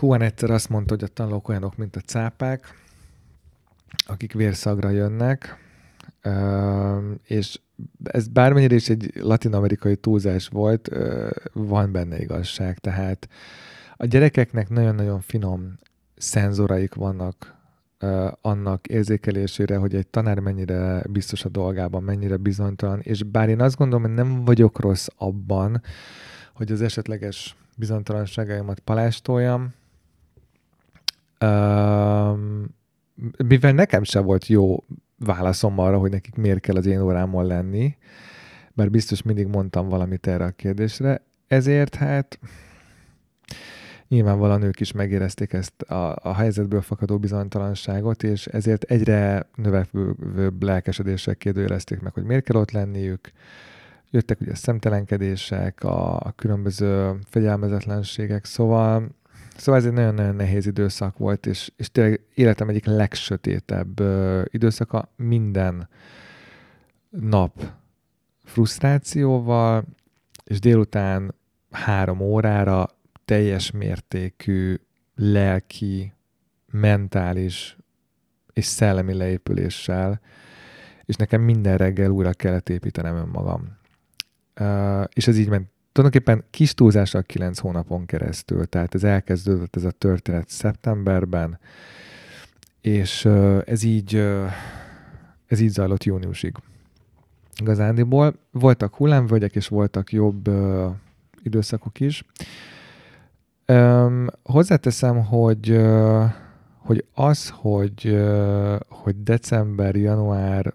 Juan egyszer azt mondta, hogy a tanulók olyanok, mint a cápák, akik vérszagra jönnek, és ez bármennyire is egy latin-amerikai túlzás volt, van benne igazság. Tehát a gyerekeknek nagyon-nagyon finom szenzoraik vannak annak érzékelésére, hogy egy tanár mennyire biztos a dolgában, mennyire bizonytalan, és bár én azt gondolom, hogy nem vagyok rossz abban, hogy az esetleges bizonytalanságaimat palástoljam, mivel nekem sem volt jó válaszom arra, hogy nekik miért kell az én órámon lenni, bár biztos mindig mondtam valamit erre a kérdésre, ezért hát nyilvánvalóan ők is megérezték ezt a, a helyzetből fakadó bizonytalanságot, és ezért egyre növekvőbb lelkesedéssel kérdőjelezték meg, hogy miért kell ott lenniük. Jöttek ugye a szemtelenkedések, a, a különböző fegyelmezetlenségek, szóval Szóval ez egy nagyon-nagyon nehéz időszak volt, és, és tényleg életem egyik legsötétebb ö, időszaka minden nap frusztrációval, és délután három órára teljes mértékű lelki, mentális és szellemi leépüléssel, és nekem minden reggel újra kellett építenem önmagam. Uh, és ez így ment tulajdonképpen kis túlzással kilenc hónapon keresztül, tehát ez elkezdődött ez a történet szeptemberben, és ez így ez így zajlott júniusig. Igazándiból voltak hullámvölgyek, és voltak jobb időszakok is, Um, hozzáteszem, hogy, hogy az, hogy, hogy december, januárra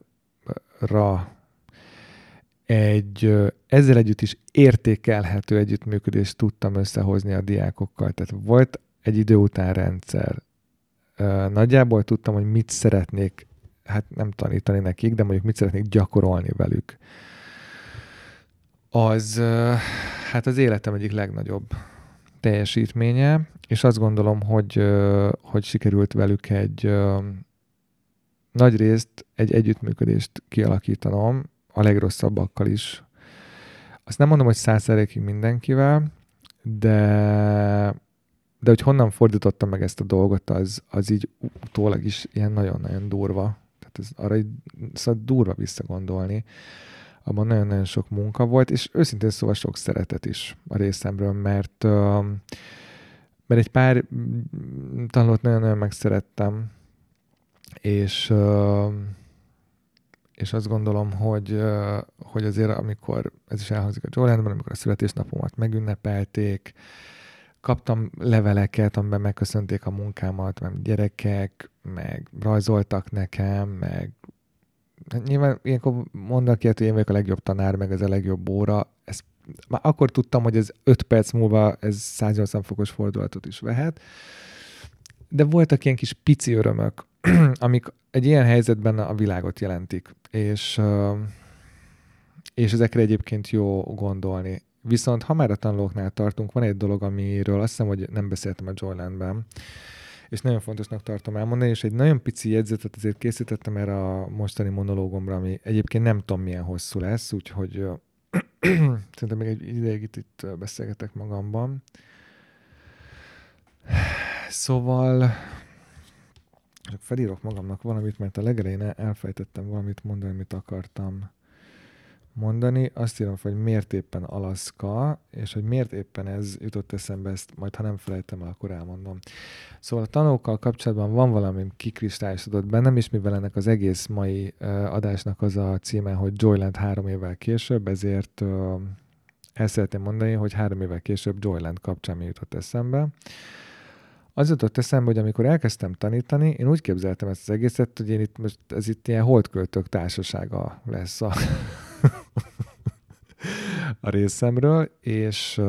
egy ezzel együtt is értékelhető együttműködést tudtam összehozni a diákokkal. Tehát volt egy idő után rendszer. Nagyjából tudtam, hogy mit szeretnék, hát nem tanítani nekik, de mondjuk mit szeretnék gyakorolni velük. Az, hát az életem egyik legnagyobb teljesítménye, és azt gondolom, hogy, hogy sikerült velük egy nagy részt egy együttműködést kialakítanom, a legrosszabbakkal is. Azt nem mondom, hogy százszerékig mindenkivel, de de hogy honnan fordítottam meg ezt a dolgot, az, az így utólag is ilyen nagyon-nagyon durva. Tehát ez arra így, szóval durva visszagondolni. Abban nagyon-nagyon sok munka volt, és őszintén szóval sok szeretet is a részemről, mert, mert egy pár tanulót nagyon-nagyon megszerettem, és és azt gondolom, hogy, hogy azért amikor, ez is elhangzik a Jolandban, amikor a születésnapomat megünnepelték, kaptam leveleket, amiben megköszönték a munkámat, meg gyerekek, meg rajzoltak nekem, meg hát nyilván ilyenkor mondanak ilyet, hogy én vagyok a legjobb tanár, meg ez a legjobb óra. Ezt már akkor tudtam, hogy ez 5 perc múlva ez 180 fokos fordulatot is vehet. De voltak ilyen kis pici örömök, amik egy ilyen helyzetben a világot jelentik, és, és ezekre egyébként jó gondolni. Viszont ha már a tanulóknál tartunk, van egy dolog, amiről azt hiszem, hogy nem beszéltem a Joylandben, és nagyon fontosnak tartom elmondani, és egy nagyon pici jegyzetet azért készítettem erre a mostani monológomra, ami egyébként nem tudom milyen hosszú lesz, úgyhogy szerintem még egy ideig itt, itt beszélgetek magamban. Szóval csak felírok magamnak valamit, mert a legelején elfejtettem valamit mondani, amit akartam mondani. Azt írom, hogy miért éppen Alaszka, és hogy miért éppen ez jutott eszembe, ezt majd ha nem felejtem el, akkor elmondom. Szóval a tanókkal kapcsolatban van valami kikristályosodott bennem, és mivel ennek az egész mai adásnak az a címe, hogy Joyland három évvel később, ezért uh, szeretném mondani, hogy három évvel később Joyland kapcsán mi jutott eszembe. Az jutott eszembe, hogy amikor elkezdtem tanítani, én úgy képzeltem ezt az egészet, hogy én itt most, ez itt ilyen holdköltők társasága lesz a, a részemről, és,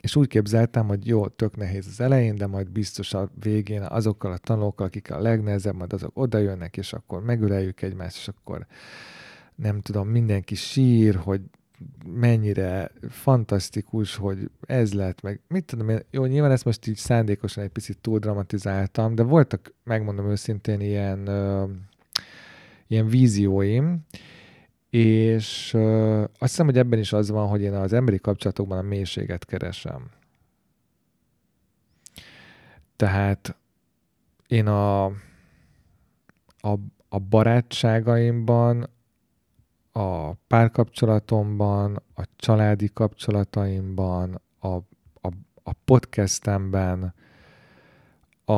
és úgy képzeltem, hogy jó, tök nehéz az elején, de majd biztos a végén azokkal a tanulókkal, akik a legnehezebb, majd azok oda jönnek, és akkor megöleljük egymást, és akkor nem tudom, mindenki sír, hogy mennyire fantasztikus, hogy ez lett, meg. Mit tudom én, jó, nyilván ezt most így szándékosan egy picit túl dramatizáltam, de voltak, megmondom őszintén, ilyen, ö, ilyen vízióim, és ö, azt hiszem, hogy ebben is az van, hogy én az emberi kapcsolatokban a mélységet keresem. Tehát én a, a, a barátságaimban, a párkapcsolatomban, a családi kapcsolataimban, a, a, a podcastemben, a,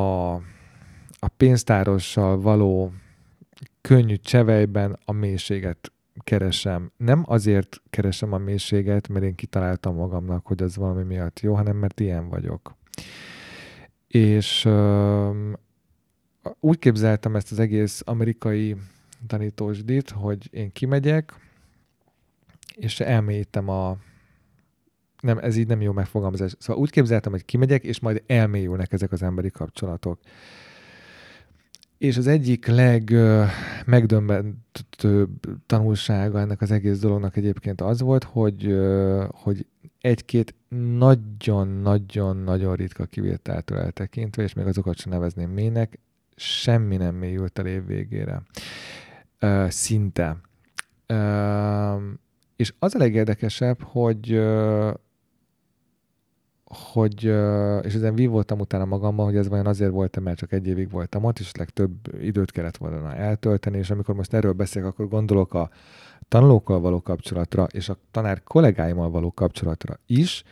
a pénztárossal való könnyű csevejben a mélységet keresem. Nem azért keresem a mélységet, mert én kitaláltam magamnak, hogy az valami miatt jó, hanem mert ilyen vagyok. És uh, úgy képzeltem ezt az egész amerikai tanítósdit, hogy én kimegyek, és elmélyítem a... Nem, ez így nem jó megfogalmazás. Szóval úgy képzeltem, hogy kimegyek, és majd elmélyülnek ezek az emberi kapcsolatok. És az egyik legmegdöbbentőbb tanulsága ennek az egész dolognak egyébként az volt, hogy, hogy egy-két nagyon-nagyon-nagyon ritka kivételtől eltekintve, és még azokat sem nevezném mélynek, semmi nem mélyült el év végére szinte. És az a legérdekesebb, hogy hogy, és ezen voltam utána magamban, hogy ez vajon azért volt mert csak egy évig voltam ott, és legtöbb időt kellett volna eltölteni, és amikor most erről beszélek, akkor gondolok a tanulókkal való kapcsolatra, és a tanár kollégáimmal való kapcsolatra is,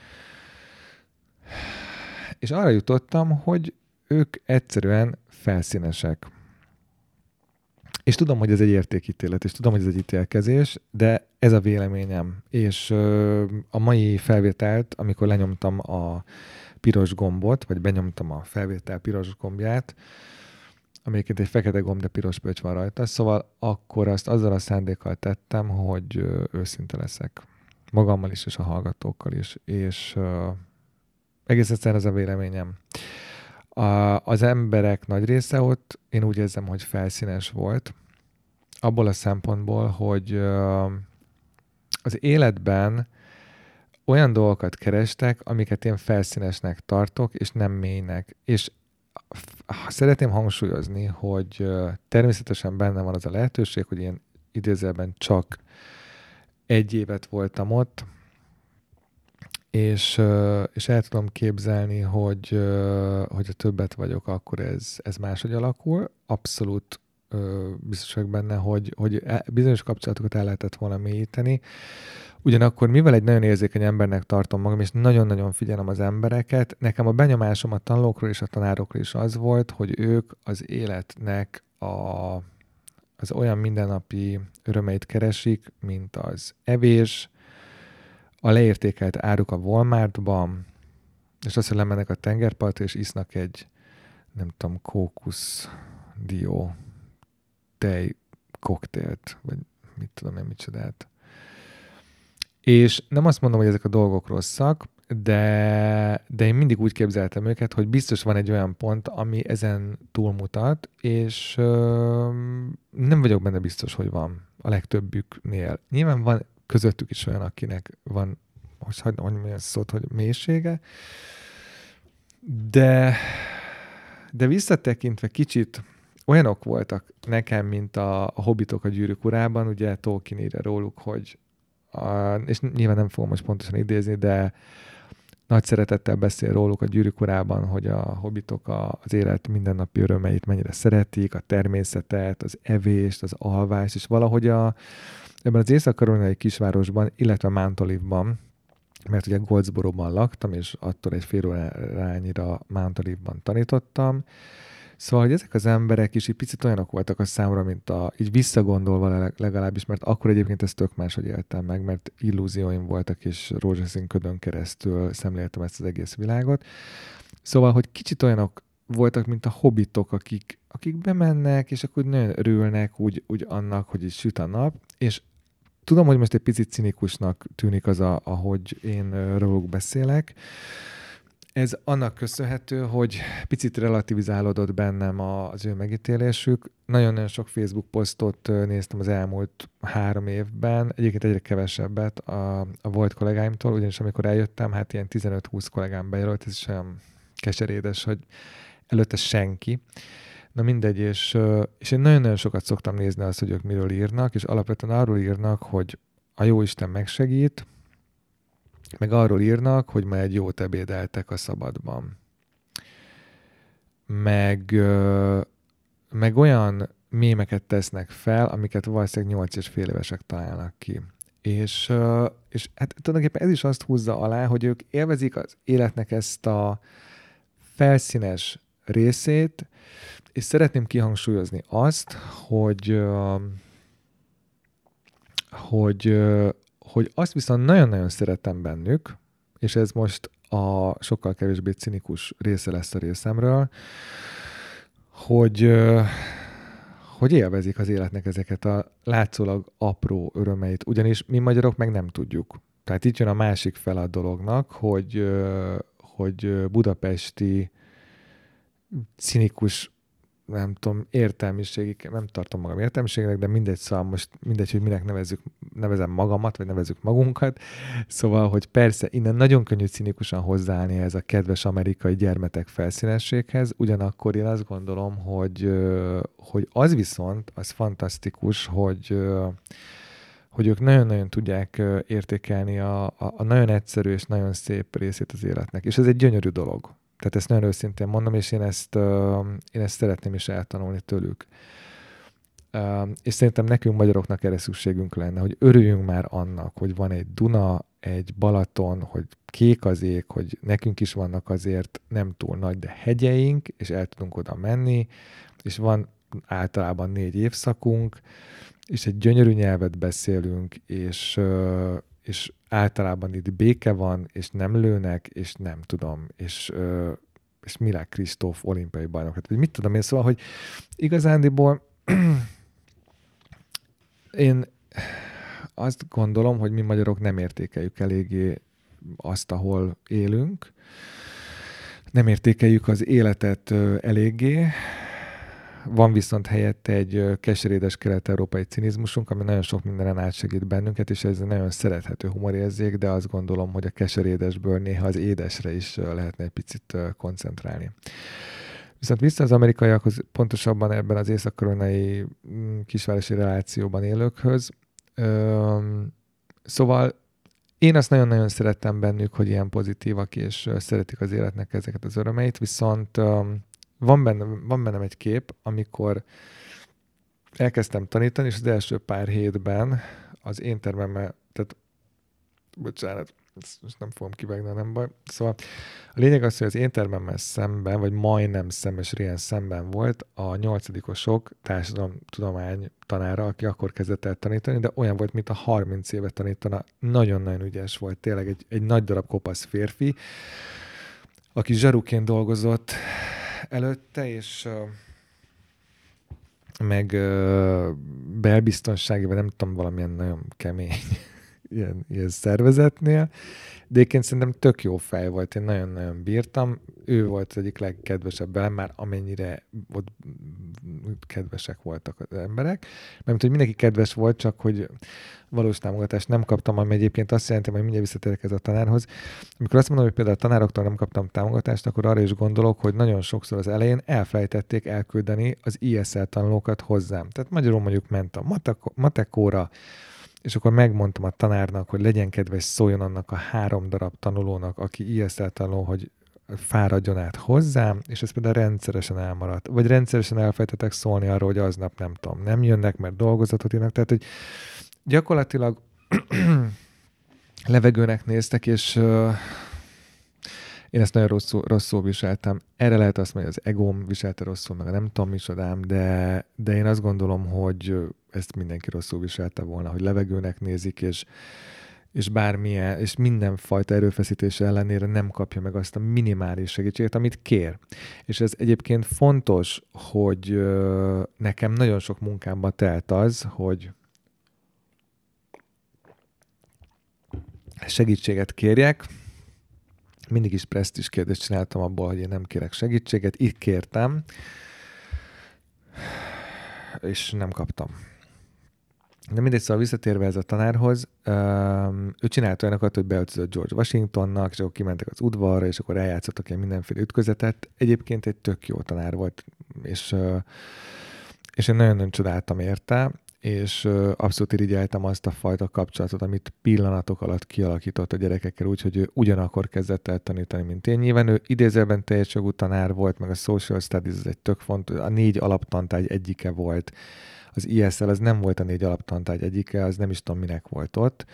és arra jutottam, hogy ők egyszerűen felszínesek. És tudom, hogy ez egy értékítélet, és tudom, hogy ez egy ítélkezés, de ez a véleményem. És a mai felvételt, amikor lenyomtam a piros gombot, vagy benyomtam a felvétel piros gombját, amelyiként egy fekete gomb, de piros pöcs van rajta, szóval akkor azt azzal a szándékkal tettem, hogy ö, őszinte leszek. Magammal is, és a hallgatókkal is. És egész egyszerűen ez a véleményem. A, az emberek nagy része ott, én úgy érzem, hogy felszínes volt, abból a szempontból, hogy az életben olyan dolgokat kerestek, amiket én felszínesnek tartok, és nem mélynek. És szeretném hangsúlyozni, hogy természetesen benne van az a lehetőség, hogy én idézőben csak egy évet voltam ott, és, és el tudom képzelni, hogy, hogy a többet vagyok, akkor ez, ez máshogy alakul. Abszolút biztos vagyok benne, hogy, hogy e, bizonyos kapcsolatokat el lehetett volna mélyíteni. Ugyanakkor, mivel egy nagyon érzékeny embernek tartom magam, és nagyon-nagyon figyelem az embereket, nekem a benyomásom a tanulókról és a tanárokról is az volt, hogy ők az életnek a, az olyan mindennapi örömeit keresik, mint az evés, a leértékelt áruk a Walmartban, és azt, hogy lemennek a tengerpartra, és isznak egy, nem tudom, kókusz dió tej koktélt, vagy mit tudom én, micsodát. És nem azt mondom, hogy ezek a dolgok rosszak, de, de én mindig úgy képzeltem őket, hogy biztos van egy olyan pont, ami ezen túlmutat, és ö, nem vagyok benne biztos, hogy van a legtöbbüknél. Nyilván van közöttük is olyan, akinek van, hogy hagyd mondjam olyan szót, hogy mélysége, de, de visszatekintve kicsit olyanok voltak nekem, mint a, a hobbitok a gyűrűk urában, ugye Tolkien írja róluk, hogy a, és nyilván nem fogom most pontosan idézni, de nagy szeretettel beszél róluk a gyűrűk urában, hogy a hobbitok a, az élet mindennapi örömeit mennyire szeretik, a természetet, az evést, az alvást, és valahogy a, ebben az észak kisvárosban, illetve Mántolivban, mert ugye Goldsboróban laktam, és attól egy fél órányira Mántolivban tanítottam, Szóval, hogy ezek az emberek is egy picit olyanok voltak a számra, mint a, így visszagondolva legalábbis, mert akkor egyébként ezt tök máshogy éltem meg, mert illúzióim voltak, és rózsaszín ködön keresztül szemléltem ezt az egész világot. Szóval, hogy kicsit olyanok voltak, mint a hobbitok, akik, akik bemennek, és akkor nagyon örülnek úgy, úgy annak, hogy itt süt a nap, és tudom, hogy most egy picit cinikusnak tűnik az, a, ahogy én róluk beszélek, ez annak köszönhető, hogy picit relativizálódott bennem az ő megítélésük. Nagyon-nagyon sok Facebook posztot néztem az elmúlt három évben, egyébként egyre kevesebbet a, a volt kollégáimtól, ugyanis amikor eljöttem, hát ilyen 15-20 kollégám bejelölt, ez is olyan keserédes, hogy előtte senki. Na mindegy, és, és én nagyon-nagyon sokat szoktam nézni azt, hogy ők miről írnak, és alapvetően arról írnak, hogy a jó Isten megsegít, meg arról írnak, hogy ma egy jót ebédeltek a szabadban. Meg, meg olyan mémeket tesznek fel, amiket valószínűleg 8 és fél évesek találnak ki. És, és hát tulajdonképpen ez is azt húzza alá, hogy ők élvezik az életnek ezt a felszínes részét, és szeretném kihangsúlyozni azt, hogy hogy hogy azt viszont nagyon-nagyon szeretem bennük, és ez most a sokkal kevésbé cinikus része lesz a részemről, hogy, hogy élvezik az életnek ezeket a látszólag apró örömeit, ugyanis mi magyarok meg nem tudjuk. Tehát itt jön a másik fel a dolognak, hogy, hogy budapesti cinikus nem tudom, értelmiségi, nem tartom magam értelmiségnek, de mindegy, szóval most mindegy, hogy minek nevezzük, nevezem magamat, vagy nevezzük magunkat. Szóval, hogy persze innen nagyon könnyű cinikusan hozzáállni ez a kedves amerikai gyermetek felszínességhez, ugyanakkor én azt gondolom, hogy, hogy az viszont, az fantasztikus, hogy hogy ők nagyon-nagyon tudják értékelni a, a, a nagyon egyszerű és nagyon szép részét az életnek. És ez egy gyönyörű dolog. Tehát ezt nagyon őszintén mondom, és én ezt, én ezt szeretném is eltanulni tőlük. És szerintem nekünk magyaroknak erre szükségünk lenne, hogy örüljünk már annak, hogy van egy Duna, egy Balaton, hogy kék az ég, hogy nekünk is vannak azért nem túl nagy, de hegyeink, és el tudunk oda menni, és van általában négy évszakunk, és egy gyönyörű nyelvet beszélünk, és, és általában itt béke van, és nem lőnek, és nem tudom, és, ö, és Milák Kristóf olimpiai bajnok. Hát, mit tudom én, szóval, hogy igazándiból én azt gondolom, hogy mi magyarok nem értékeljük eléggé azt, ahol élünk, nem értékeljük az életet eléggé, van viszont helyette egy keserédes kelet-európai cinizmusunk, ami nagyon sok mindenen átsegít bennünket, és ez egy nagyon szerethető humorérzék, de azt gondolom, hogy a keserédesből néha az édesre is lehetne egy picit koncentrálni. Viszont vissza az amerikaiakhoz, pontosabban ebben az észak mm, kisvárosi relációban élőkhöz. Szóval én azt nagyon-nagyon szerettem bennük, hogy ilyen pozitívak, és szeretik az életnek ezeket az örömeit, viszont van bennem, van bennem egy kép, amikor elkezdtem tanítani, és az első pár hétben az én termemmel, tehát bocsánat, most nem fogom kivágni, nem baj. Szóval a lényeg az, hogy az én termemmel szemben, vagy majdnem szemes ilyen szemben volt a nyolcadikosok társadalomtudomány tanára, aki akkor kezdett el tanítani, de olyan volt, mint a 30 éve tanítana. Nagyon-nagyon ügyes volt, tényleg egy, egy nagy darab kopasz férfi, aki zsaruként dolgozott előtte, és meg belbiztonsági, vagy nem tudom, valamilyen nagyon kemény ilyen, ilyen szervezetnél, de egyébként szerintem tök jó fej volt, én nagyon-nagyon bírtam. Ő volt az egyik legkedvesebb velem, már amennyire ott kedvesek voltak az emberek. Mert hogy mindenki kedves volt, csak hogy valós támogatást nem kaptam, ami egyébként azt jelenti, hogy mindjárt visszatérek ez a tanárhoz. Amikor azt mondom, hogy például a tanároktól nem kaptam támogatást, akkor arra is gondolok, hogy nagyon sokszor az elején elfelejtették elküldeni az ISL tanulókat hozzám. Tehát magyarul mondjuk ment a matekóra, és akkor megmondtam a tanárnak, hogy legyen kedves szóljon annak a három darab tanulónak, aki tanuló, hogy fáradjon át hozzám, és ez például rendszeresen elmaradt. Vagy rendszeresen elfejtetek szólni arról, hogy aznap nem tudom, nem jönnek, mert dolgozatot írnak. Tehát, hogy gyakorlatilag levegőnek néztek, és én ezt nagyon rosszul, rosszul viseltem. Erre lehet azt mondani, hogy az egóm viselte rosszul, meg nem tudom micsodám, de, de én azt gondolom, hogy ezt mindenki rosszul viselte volna, hogy levegőnek nézik, és, és bármilyen, és mindenfajta erőfeszítés ellenére nem kapja meg azt a minimális segítséget, amit kér. És ez egyébként fontos, hogy nekem nagyon sok munkámba telt az, hogy segítséget kérjek, mindig is presztis kérdést csináltam abból, hogy én nem kérek segítséget. Itt kértem, és nem kaptam. De mindegy, szóval visszatérve ez a tanárhoz, ő csinált olyanokat, hogy beöltözött George Washingtonnak, és akkor kimentek az udvarra, és akkor eljátszottak ilyen mindenféle ütközetet. Egyébként egy tök jó tanár volt, és, és én nagyon-nagyon csodáltam érte, és abszolút irigyeltem azt a fajta kapcsolatot, amit pillanatok alatt kialakított a gyerekekkel, úgyhogy ő ugyanakkor kezdett el tanítani, mint én. Nyilván ő idézőben teljes jogú tanár volt, meg a Social Studies ez egy tök fontos, a négy alaptantárgy egyike volt. Az ISL az nem volt a négy alaptantárgy egyike, az nem is tudom minek volt ott.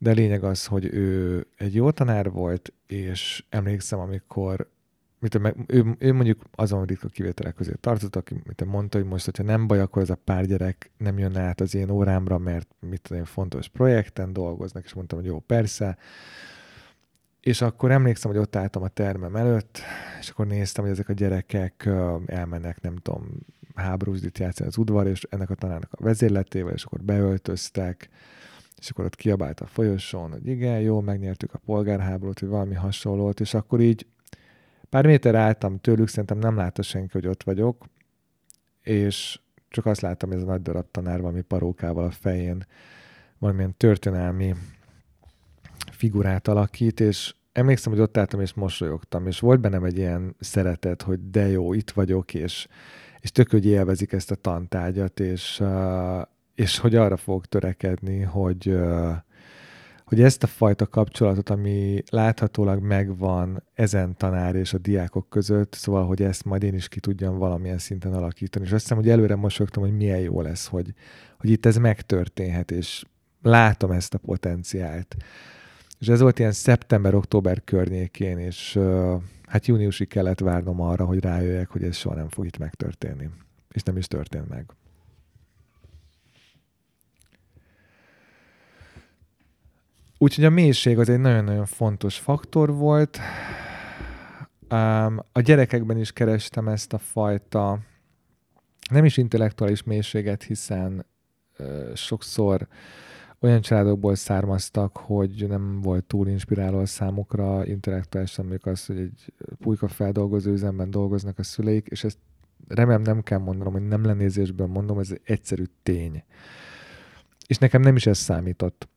De lényeg az, hogy ő egy jó tanár volt, és emlékszem, amikor mit ő, ő, mondjuk azon ritka kivételek közé tartott, aki mit mondta, hogy most, hogyha nem baj, akkor ez a pár gyerek nem jön át az én órámra, mert mit tudom, fontos projekten dolgoznak, és mondtam, hogy jó, persze. És akkor emlékszem, hogy ott álltam a termem előtt, és akkor néztem, hogy ezek a gyerekek elmennek, nem tudom, háborúzdit játszani az udvar, és ennek a tanárnak a vezérletével, és akkor beöltöztek, és akkor ott kiabált a folyosón, hogy igen, jó, megnyertük a polgárháborút, vagy valami hasonlót, és akkor így Pár méter álltam tőlük, szerintem nem látta senki, hogy ott vagyok, és csak azt láttam, hogy ez a nagy darab tanár valami parókával a fején valamilyen történelmi figurát alakít, és emlékszem, hogy ott álltam és mosolyogtam, és volt bennem egy ilyen szeretet, hogy de jó, itt vagyok, és, és tök, hogy élvezik ezt a tantárgyat, és, és hogy arra fogok törekedni, hogy, hogy ezt a fajta kapcsolatot, ami láthatólag megvan ezen tanár és a diákok között, szóval, hogy ezt majd én is ki tudjam valamilyen szinten alakítani. És azt hiszem, hogy előre mosogtam, hogy milyen jó lesz, hogy, hogy itt ez megtörténhet, és látom ezt a potenciált. És ez volt ilyen szeptember-október környékén, és hát júniusig kellett várnom arra, hogy rájöjjek, hogy ez soha nem fog itt megtörténni. És nem is történt meg. Úgyhogy a mélység az egy nagyon-nagyon fontos faktor volt. a gyerekekben is kerestem ezt a fajta nem is intellektuális mélységet, hiszen sokszor olyan családokból származtak, hogy nem volt túl inspiráló a számukra intellektuálisan, mondjuk az, hogy egy pulyka feldolgozó üzemben dolgoznak a szüleik, és ezt remélem nem kell mondanom, hogy nem lenézésből mondom, ez egy egyszerű tény. És nekem nem is ez számított.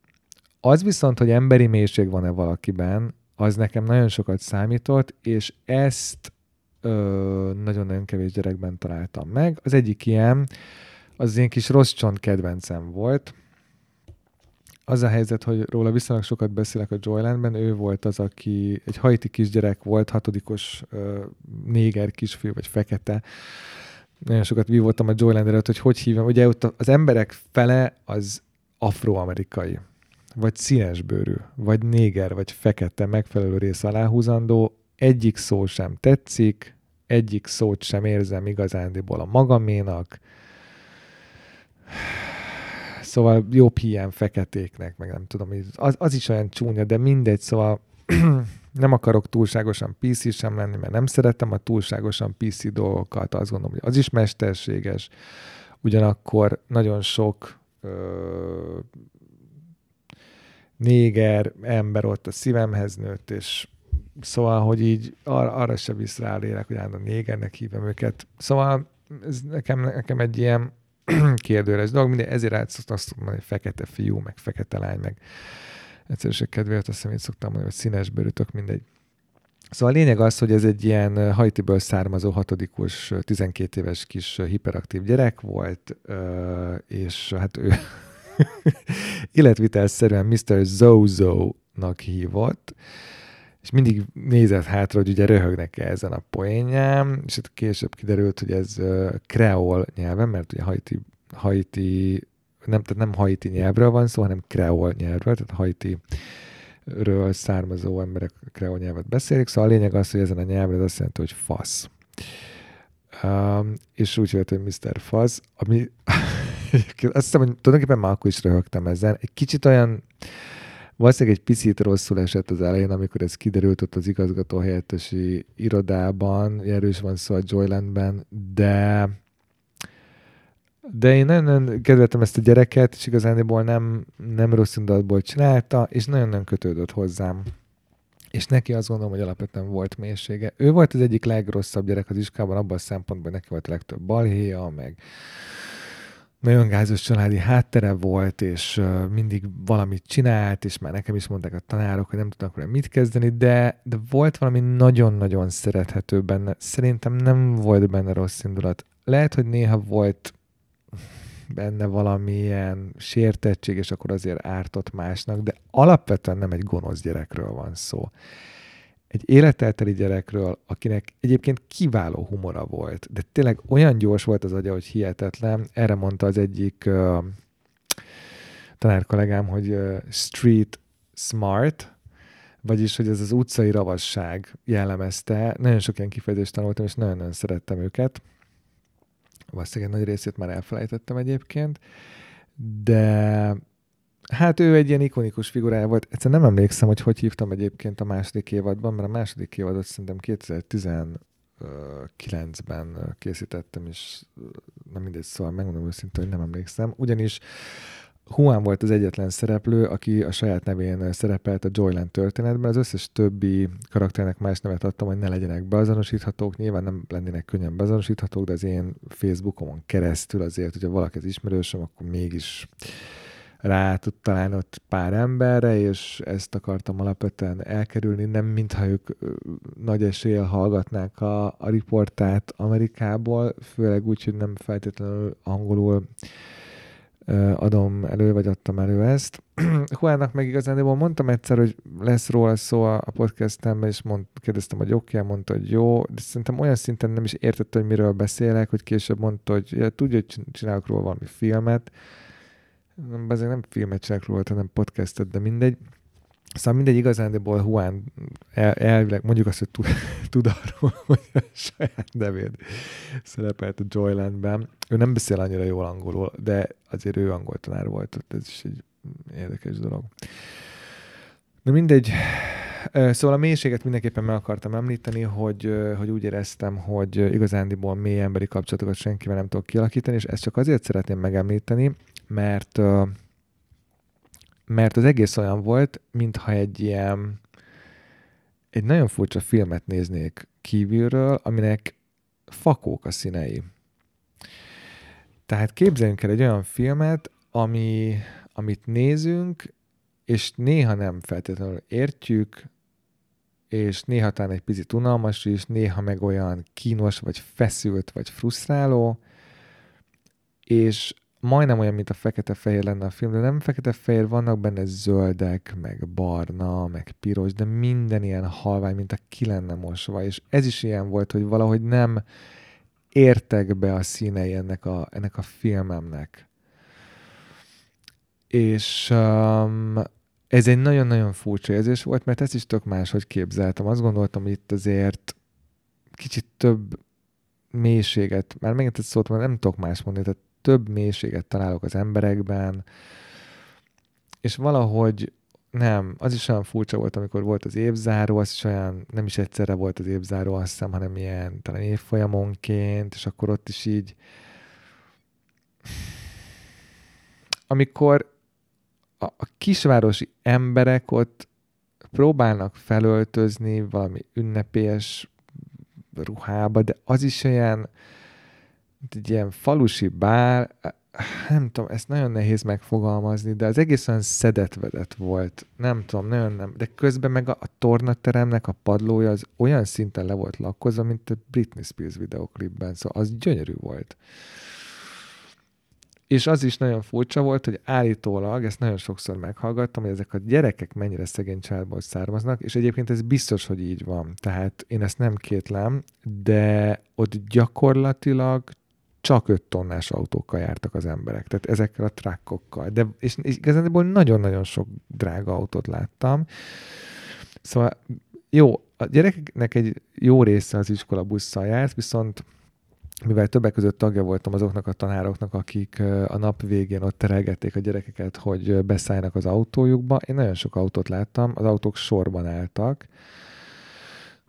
Az viszont, hogy emberi mélység van-e valakiben, az nekem nagyon sokat számított, és ezt nagyon-nagyon kevés gyerekben találtam meg. Az egyik ilyen, az én kis rossz csont kedvencem volt, az a helyzet, hogy róla viszonylag sokat beszélek a Joylandben, ő volt az, aki egy hajti kisgyerek volt, hatodikos uh, néger kisfiú, vagy fekete. Nagyon sokat vívottam a Joyland előtt, hogy hogy hívom. Ugye ott az emberek fele az afroamerikai, vagy színesbőrű, vagy néger, vagy fekete megfelelő rész aláhúzandó. Egyik szó sem tetszik, egyik szót sem érzem igazándiból a magaménak Szóval jobb hiány feketéknek, meg nem tudom, az, az is olyan csúnya, de mindegy, szóval nem akarok túlságosan PC sem lenni, mert nem szeretem a túlságosan PC dolgokat, azt gondolom, hogy az is mesterséges, ugyanakkor nagyon sok ö, néger ember ott a szívemhez nőtt, és szóval, hogy így ar- arra se visz rá lélek, hogy állandóan négernek hívom őket. Szóval ez nekem, nekem egy ilyen kérdőres dolog, minden ezért át azt mondani, hogy fekete fiú, meg fekete lány, meg egyszerűség kedvéért azt hiszem, én szoktam mondani, hogy színes bőrűtök, mindegy. Szóval a lényeg az, hogy ez egy ilyen Haitiből származó hatodikus, 12 éves kis hiperaktív gyerek volt, és hát ő életvitelszerűen Mr. Zozo-nak hívott, és mindig nézett hátra, hogy ugye röhögnek -e ezen a poénján, és itt később kiderült, hogy ez kreol nyelven, mert ugye Haiti, Haiti nem, tehát nem haiti nyelvről van szó, hanem kreol nyelvről, tehát haiti ről származó emberek kreol nyelvet beszélik, szóval a lényeg az, hogy ezen a nyelven azt jelenti, hogy fasz. Um, és úgy jött, hogy Mr. Fasz, ami azt hiszem, hogy tulajdonképpen már akkor is röhögtem ezen. Egy kicsit olyan Valószínűleg egy picit rosszul esett az elején, amikor ez kiderült ott az igazgató helyettesi irodában, erős van szó a Joylandben, de de én nagyon kedveltem ezt a gyereket, és igazániból nem, nem rossz indulatból csinálta, és nagyon-nagyon kötődött hozzám. És neki azt gondolom, hogy alapvetően volt mélysége. Ő volt az egyik legrosszabb gyerek az iskában, abban a szempontból neki volt a legtöbb balhéja, meg nagyon gázos családi háttere volt, és mindig valamit csinált, és már nekem is mondták a tanárok, hogy nem tudnak vele mit kezdeni, de, de volt valami nagyon-nagyon szerethető benne. Szerintem nem volt benne rossz indulat. Lehet, hogy néha volt benne valamilyen sértettség, és akkor azért ártott másnak, de alapvetően nem egy gonosz gyerekről van szó egy életelteli gyerekről, akinek egyébként kiváló humora volt, de tényleg olyan gyors volt az agya, hogy hihetetlen. Erre mondta az egyik uh, tanár kollégám, hogy street smart, vagyis, hogy ez az utcai ravasság jellemezte. Nagyon sok ilyen kifejezést tanultam, és nagyon-nagyon szerettem őket. Valószínűleg nagy részét már elfelejtettem egyébként, de Hát ő egy ilyen ikonikus figurája volt. Egyszerűen nem emlékszem, hogy hogy hívtam egyébként a második évadban, mert a második évadot szerintem 2019-ben készítettem, és nem mindegy, szóval megmondom őszintén, hogy nem emlékszem. Ugyanis Juan volt az egyetlen szereplő, aki a saját nevén szerepelt a Joyland történetben. Az összes többi karakternek más nevet adtam, hogy ne legyenek beazonosíthatók. Nyilván nem lennének könnyen beazonosíthatók, de az én Facebookomon keresztül azért, hogyha valaki az ismerősöm, akkor mégis rá tud találni ott pár emberre, és ezt akartam alapvetően elkerülni, nem mintha ők nagy eséllyel hallgatnák a, a riportát Amerikából, főleg úgy, hogy nem feltétlenül angolul adom elő, vagy adtam elő ezt. Juannak meg igazán mondtam egyszer, hogy lesz róla szó a podcastemben, és mond, kérdeztem, hogy oké, okay, mondta, hogy jó, de szerintem olyan szinten nem is értette, hogy miről beszélek, hogy később mondta, hogy ja, tudja, hogy csinálok róla valami filmet, nem, azért nem filmet csinálok róla, hanem podcastet, de mindegy. Szóval mindegy, igazándiból Juan el, elvileg, mondjuk azt, hogy tud, tud arról, hogy a saját nevét szerepelt a Joylandben. Ő nem beszél annyira jól angolul, de azért ő angol tanár volt, ez is egy érdekes dolog. Na mindegy, Szóval a mélységet mindenképpen meg akartam említeni, hogy, hogy úgy éreztem, hogy igazándiból mély emberi kapcsolatokat senkivel nem tudok kialakítani, és ezt csak azért szeretném megemlíteni, mert mert az egész olyan volt, mintha egy ilyen egy nagyon furcsa filmet néznék kívülről, aminek fakók a színei. Tehát képzeljünk el egy olyan filmet, ami, amit nézünk, és néha nem feltétlenül értjük, és néha talán egy picit unalmas is, néha meg olyan kínos, vagy feszült, vagy frusztráló, és majdnem olyan, mint a fekete-fehér lenne a film, de nem fekete-fehér, vannak benne zöldek, meg barna, meg piros, de minden ilyen halvány, mint a ki lenne mosva, és ez is ilyen volt, hogy valahogy nem értek be a színei ennek a, ennek a filmemnek. És um, ez egy nagyon-nagyon furcsa érzés volt, mert ezt is tök máshogy képzeltem. Azt gondoltam, hogy itt azért kicsit több mélységet, már megint ezt szólt, nem tudok más mondani, tehát több mélységet találok az emberekben, és valahogy nem, az is olyan furcsa volt, amikor volt az évzáró, az is olyan, nem is egyszerre volt az évzáró, azt hiszem, hanem ilyen talán évfolyamonként, és akkor ott is így, amikor a, a kisvárosi emberek ott próbálnak felöltözni valami ünnepélyes ruhába, de az is olyan, egy ilyen falusi bár, nem tudom, ezt nagyon nehéz megfogalmazni, de az egész olyan szedetvedett volt. Nem tudom, nagyon nem. De közben meg a, a tornateremnek a padlója az olyan szinten le volt lakkozva, mint a Britney Spears videoklipben, szóval az gyönyörű volt. És az is nagyon furcsa volt, hogy állítólag, ezt nagyon sokszor meghallgattam, hogy ezek a gyerekek mennyire szegény családból származnak, és egyébként ez biztos, hogy így van. Tehát én ezt nem kétlem, de ott gyakorlatilag csak 5 tonnás autókkal jártak az emberek, tehát ezekkel a trakkokkal. De, és, és igazából nagyon-nagyon sok drága autót láttam. Szóval jó, a gyerekeknek egy jó része az iskola busszal járt, viszont mivel többek között tagja voltam azoknak a tanároknak, akik a nap végén ott terelgették a gyerekeket, hogy beszálljanak az autójukba, én nagyon sok autót láttam, az autók sorban álltak,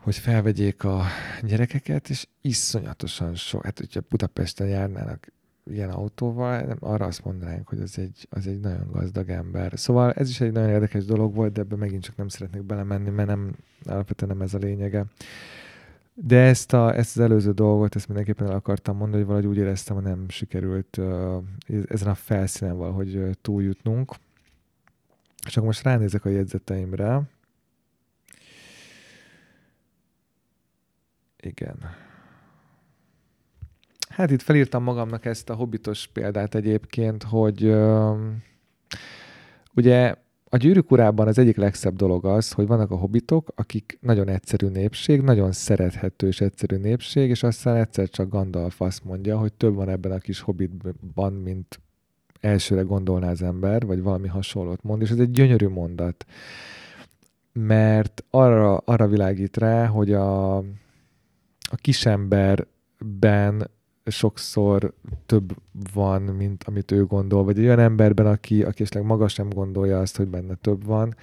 hogy felvegyék a gyerekeket, és iszonyatosan sok, hát hogyha Budapesten járnának ilyen autóval, nem, arra azt mondanánk, hogy az egy, az egy nagyon gazdag ember. Szóval ez is egy nagyon érdekes dolog volt, de ebbe megint csak nem szeretnék belemenni, mert nem, alapvetően nem ez a lényege. De ezt, a, ezt az előző dolgot, ezt mindenképpen el akartam mondani, hogy valahogy úgy éreztem, hogy nem sikerült ezen a felszínen valahogy túljutnunk. Akkor most ránézek a jegyzeteimre. Igen. Hát itt felírtam magamnak ezt a hobbitos példát egyébként, hogy uh, ugye a gyűrűk urában az egyik legszebb dolog az, hogy vannak a hobbitok, akik nagyon egyszerű népség, nagyon szerethető és egyszerű népség, és aztán egyszer csak Gandalf azt mondja, hogy több van ebben a kis hobbitban, mint elsőre gondolná az ember, vagy valami hasonlót mond, és ez egy gyönyörű mondat. Mert arra, arra világít rá, hogy a, a kisemberben sokszor több van, mint amit ő gondol, vagy egy olyan emberben, aki, aki esetleg maga sem gondolja azt, hogy benne több van.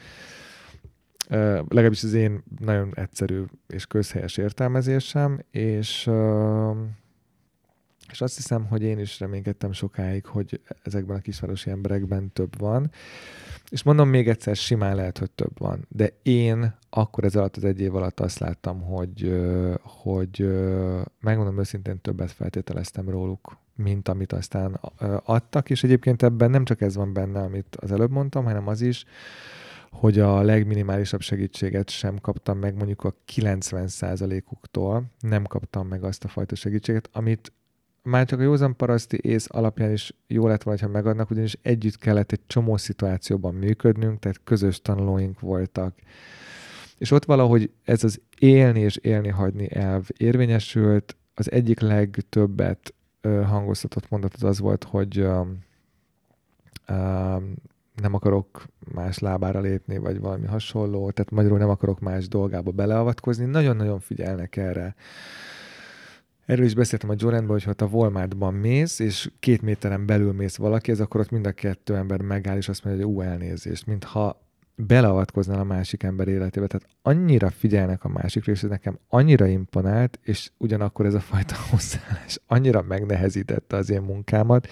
Uh, legalábbis az én nagyon egyszerű és közhelyes értelmezésem, és, és azt hiszem, hogy én is reménykedtem sokáig, hogy ezekben a kisvárosi emberekben több van. És mondom még egyszer, simán lehet, hogy több van. De én akkor ez alatt az egy év alatt azt láttam, hogy, hogy megmondom őszintén többet feltételeztem róluk, mint amit aztán adtak, és egyébként ebben nem csak ez van benne, amit az előbb mondtam, hanem az is, hogy a legminimálisabb segítséget sem kaptam meg mondjuk a 90%-uktól, nem kaptam meg azt a fajta segítséget, amit már csak a józan paraszti ész alapján is jó lett volna, ha megadnak, ugyanis együtt kellett egy csomó szituációban működnünk, tehát közös tanulóink voltak. És ott valahogy ez az élni és élni hagyni elv érvényesült. Az egyik legtöbbet hangoztatott mondat az volt, hogy nem akarok más lábára lépni, vagy valami hasonló, tehát magyarul nem akarok más dolgába beleavatkozni. Nagyon-nagyon figyelnek erre Erről is beszéltem a Jordanban, hogy ha a Walmartban mész, és két méteren belül mész valaki, ez akkor ott mind a kettő ember megáll, és azt mondja, hogy ú, elnézést, mintha beleavatkoznál a másik ember életébe. Tehát annyira figyelnek a másikra, és ez nekem annyira imponált, és ugyanakkor ez a fajta hozzáállás annyira megnehezítette az én munkámat,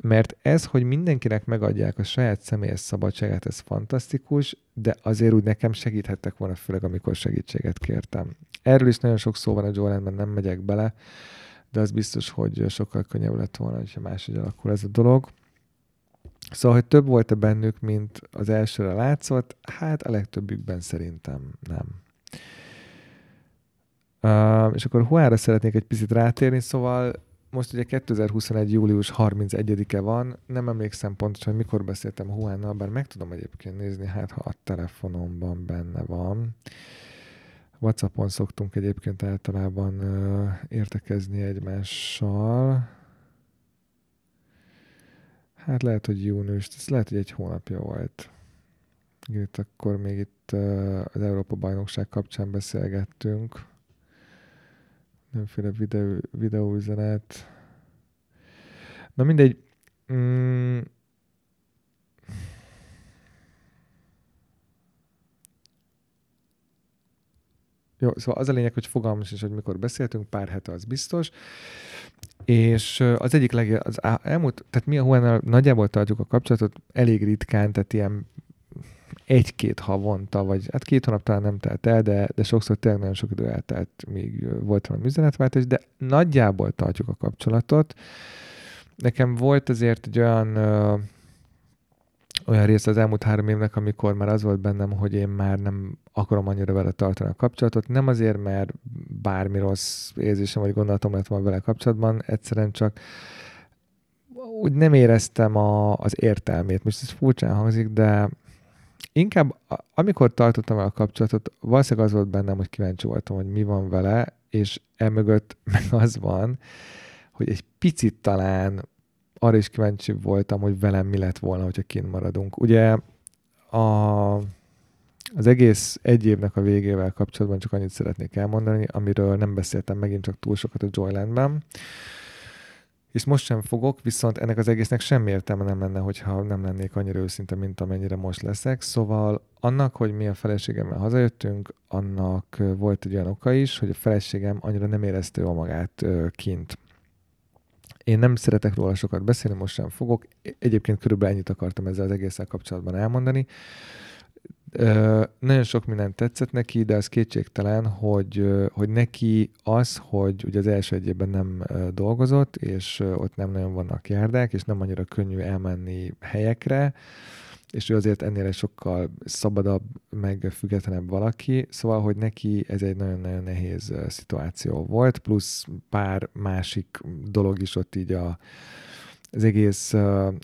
mert ez, hogy mindenkinek megadják a saját személyes szabadságát, ez fantasztikus, de azért úgy nekem segíthettek volna, főleg amikor segítséget kértem. Erről is nagyon sok szó van a Jolenben, nem megyek bele, de az biztos, hogy sokkal könnyebb lett volna, hogyha máshogy alakul ez a dolog. Szóval, hogy több volt-e bennük, mint az elsőre látszott? Hát a legtöbbükben szerintem nem. Uh, és akkor Huára szeretnék egy picit rátérni, szóval most ugye 2021. július 31-e van, nem emlékszem pontosan, hogy mikor beszéltem Huánnal, bár meg tudom egyébként nézni, hát ha a telefonomban benne van. Whatsappon szoktunk egyébként általában ö, értekezni egymással. Hát lehet, hogy június, ez lehet, hogy egy hónapja volt. Itt akkor még itt az Európa Bajnokság kapcsán beszélgettünk. Nemféle videó, videóüzenet. Na mindegy. Mm. Jó, szóval az a lényeg, hogy fogalmas is, hogy mikor beszéltünk, pár hete az biztos. És az egyik leg, az elmúlt, tehát mi a Huannal nagyjából tartjuk a kapcsolatot, elég ritkán, tehát ilyen egy-két havonta, vagy hát két hónap talán nem telt el, de, de sokszor tényleg nagyon sok idő eltelt, még volt valami üzenetváltás, de nagyjából tartjuk a kapcsolatot. Nekem volt azért egy olyan olyan része az elmúlt három évnek, amikor már az volt bennem, hogy én már nem akarom annyira vele tartani a kapcsolatot. Nem azért, mert bármi rossz érzésem vagy gondolatom lett volna vele kapcsolatban, egyszerűen csak úgy nem éreztem a, az értelmét. Most ez furcsán hangzik, de inkább amikor tartottam el a kapcsolatot, valószínűleg az volt bennem, hogy kíváncsi voltam, hogy mi van vele, és emögött meg az van, hogy egy picit talán arra is kíváncsi voltam, hogy velem mi lett volna, hogyha kint maradunk. Ugye a, az egész egy évnek a végével kapcsolatban csak annyit szeretnék elmondani, amiről nem beszéltem megint csak túl sokat a Joylandben. És most sem fogok, viszont ennek az egésznek semmi értelme nem lenne, hogyha nem lennék annyira őszinte, mint amennyire most leszek. Szóval annak, hogy mi a feleségemmel hazajöttünk, annak volt egy olyan oka is, hogy a feleségem annyira nem érezte jól magát kint. Én nem szeretek róla sokat beszélni, most sem fogok. Egyébként körülbelül ennyit akartam ezzel az egésszel kapcsolatban elmondani. Ö, nagyon sok mindent tetszett neki, de az kétségtelen, hogy, hogy neki az, hogy ugye az első egy évben nem dolgozott, és ott nem nagyon vannak járdák, és nem annyira könnyű elmenni helyekre, és ő azért ennél egy sokkal szabadabb, meg függetlenebb valaki, szóval, hogy neki ez egy nagyon-nagyon nehéz szituáció volt, plusz pár másik dolog is ott így a, az egész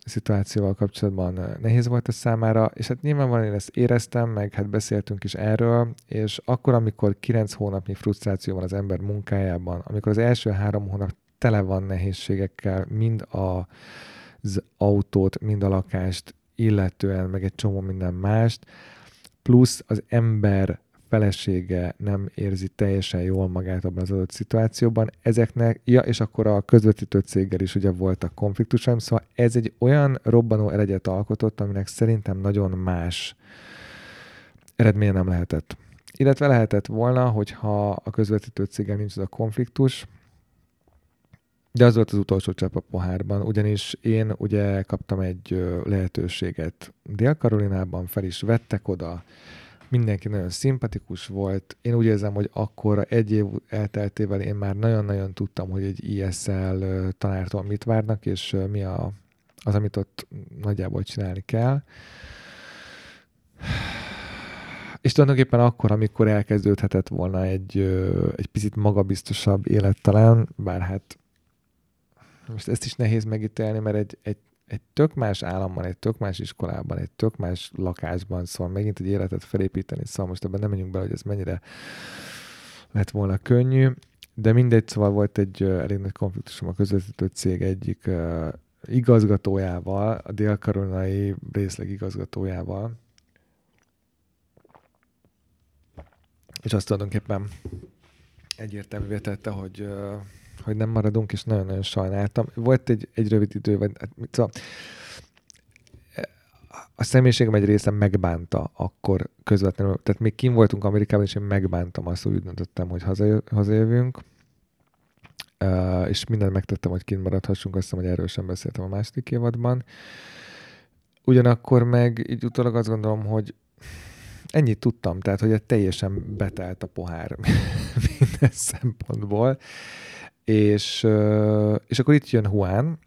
szituációval kapcsolatban nehéz volt a számára, és hát nyilvánvalóan én ezt éreztem, meg hát beszéltünk is erről, és akkor, amikor kilenc hónapnyi frusztráció van az ember munkájában, amikor az első három hónap tele van nehézségekkel, mind a, az autót, mind a lakást, illetően meg egy csomó minden mást, plusz az ember felesége nem érzi teljesen jól magát abban az adott szituációban. Ezeknek, ja, és akkor a közvetítő céggel is ugye voltak konfliktusaim, szóval ez egy olyan robbanó elegyet alkotott, aminek szerintem nagyon más eredménye nem lehetett. Illetve lehetett volna, hogyha a közvetítő céggel nincs az a konfliktus, de az volt az utolsó csepp a pohárban, ugyanis én ugye kaptam egy lehetőséget Dél-Karolinában, fel is vettek oda, mindenki nagyon szimpatikus volt. Én úgy érzem, hogy akkor egy év elteltével én már nagyon-nagyon tudtam, hogy egy ISL tanártól mit várnak, és mi a, az, amit ott nagyjából csinálni kell. És tulajdonképpen akkor, amikor elkezdődhetett volna egy, egy picit magabiztosabb élet talán, bár hát most ezt is nehéz megítélni, mert egy, egy, egy tök más államban, egy tök más iskolában, egy tök más lakásban, szóval megint egy életet felépíteni, szóval most ebben nem menjünk be, hogy ez mennyire lett volna könnyű, de mindegy, szóval volt egy elég nagy konfliktusom a közvetítő cég egyik uh, igazgatójával, a dél-karolinai részleg igazgatójával, és azt tulajdonképpen egyértelművé tette, hogy uh, hogy nem maradunk, és nagyon-nagyon sajnáltam. Volt egy, egy rövid idő, vagy hát szóval a személyiségem egy része megbánta akkor közvetlenül. Tehát még kim voltunk Amerikában, és én megbántam azt, hogy úgy döntöttem, hogy hazajö, hazajövünk. Uh, és mindent megtettem, hogy kint maradhassunk, azt hiszem, hogy erről sem beszéltem a második évadban. Ugyanakkor meg így utólag azt gondolom, hogy ennyit tudtam, tehát hogy teljesen betelt a pohár minden szempontból. És, és akkor itt jön Juan,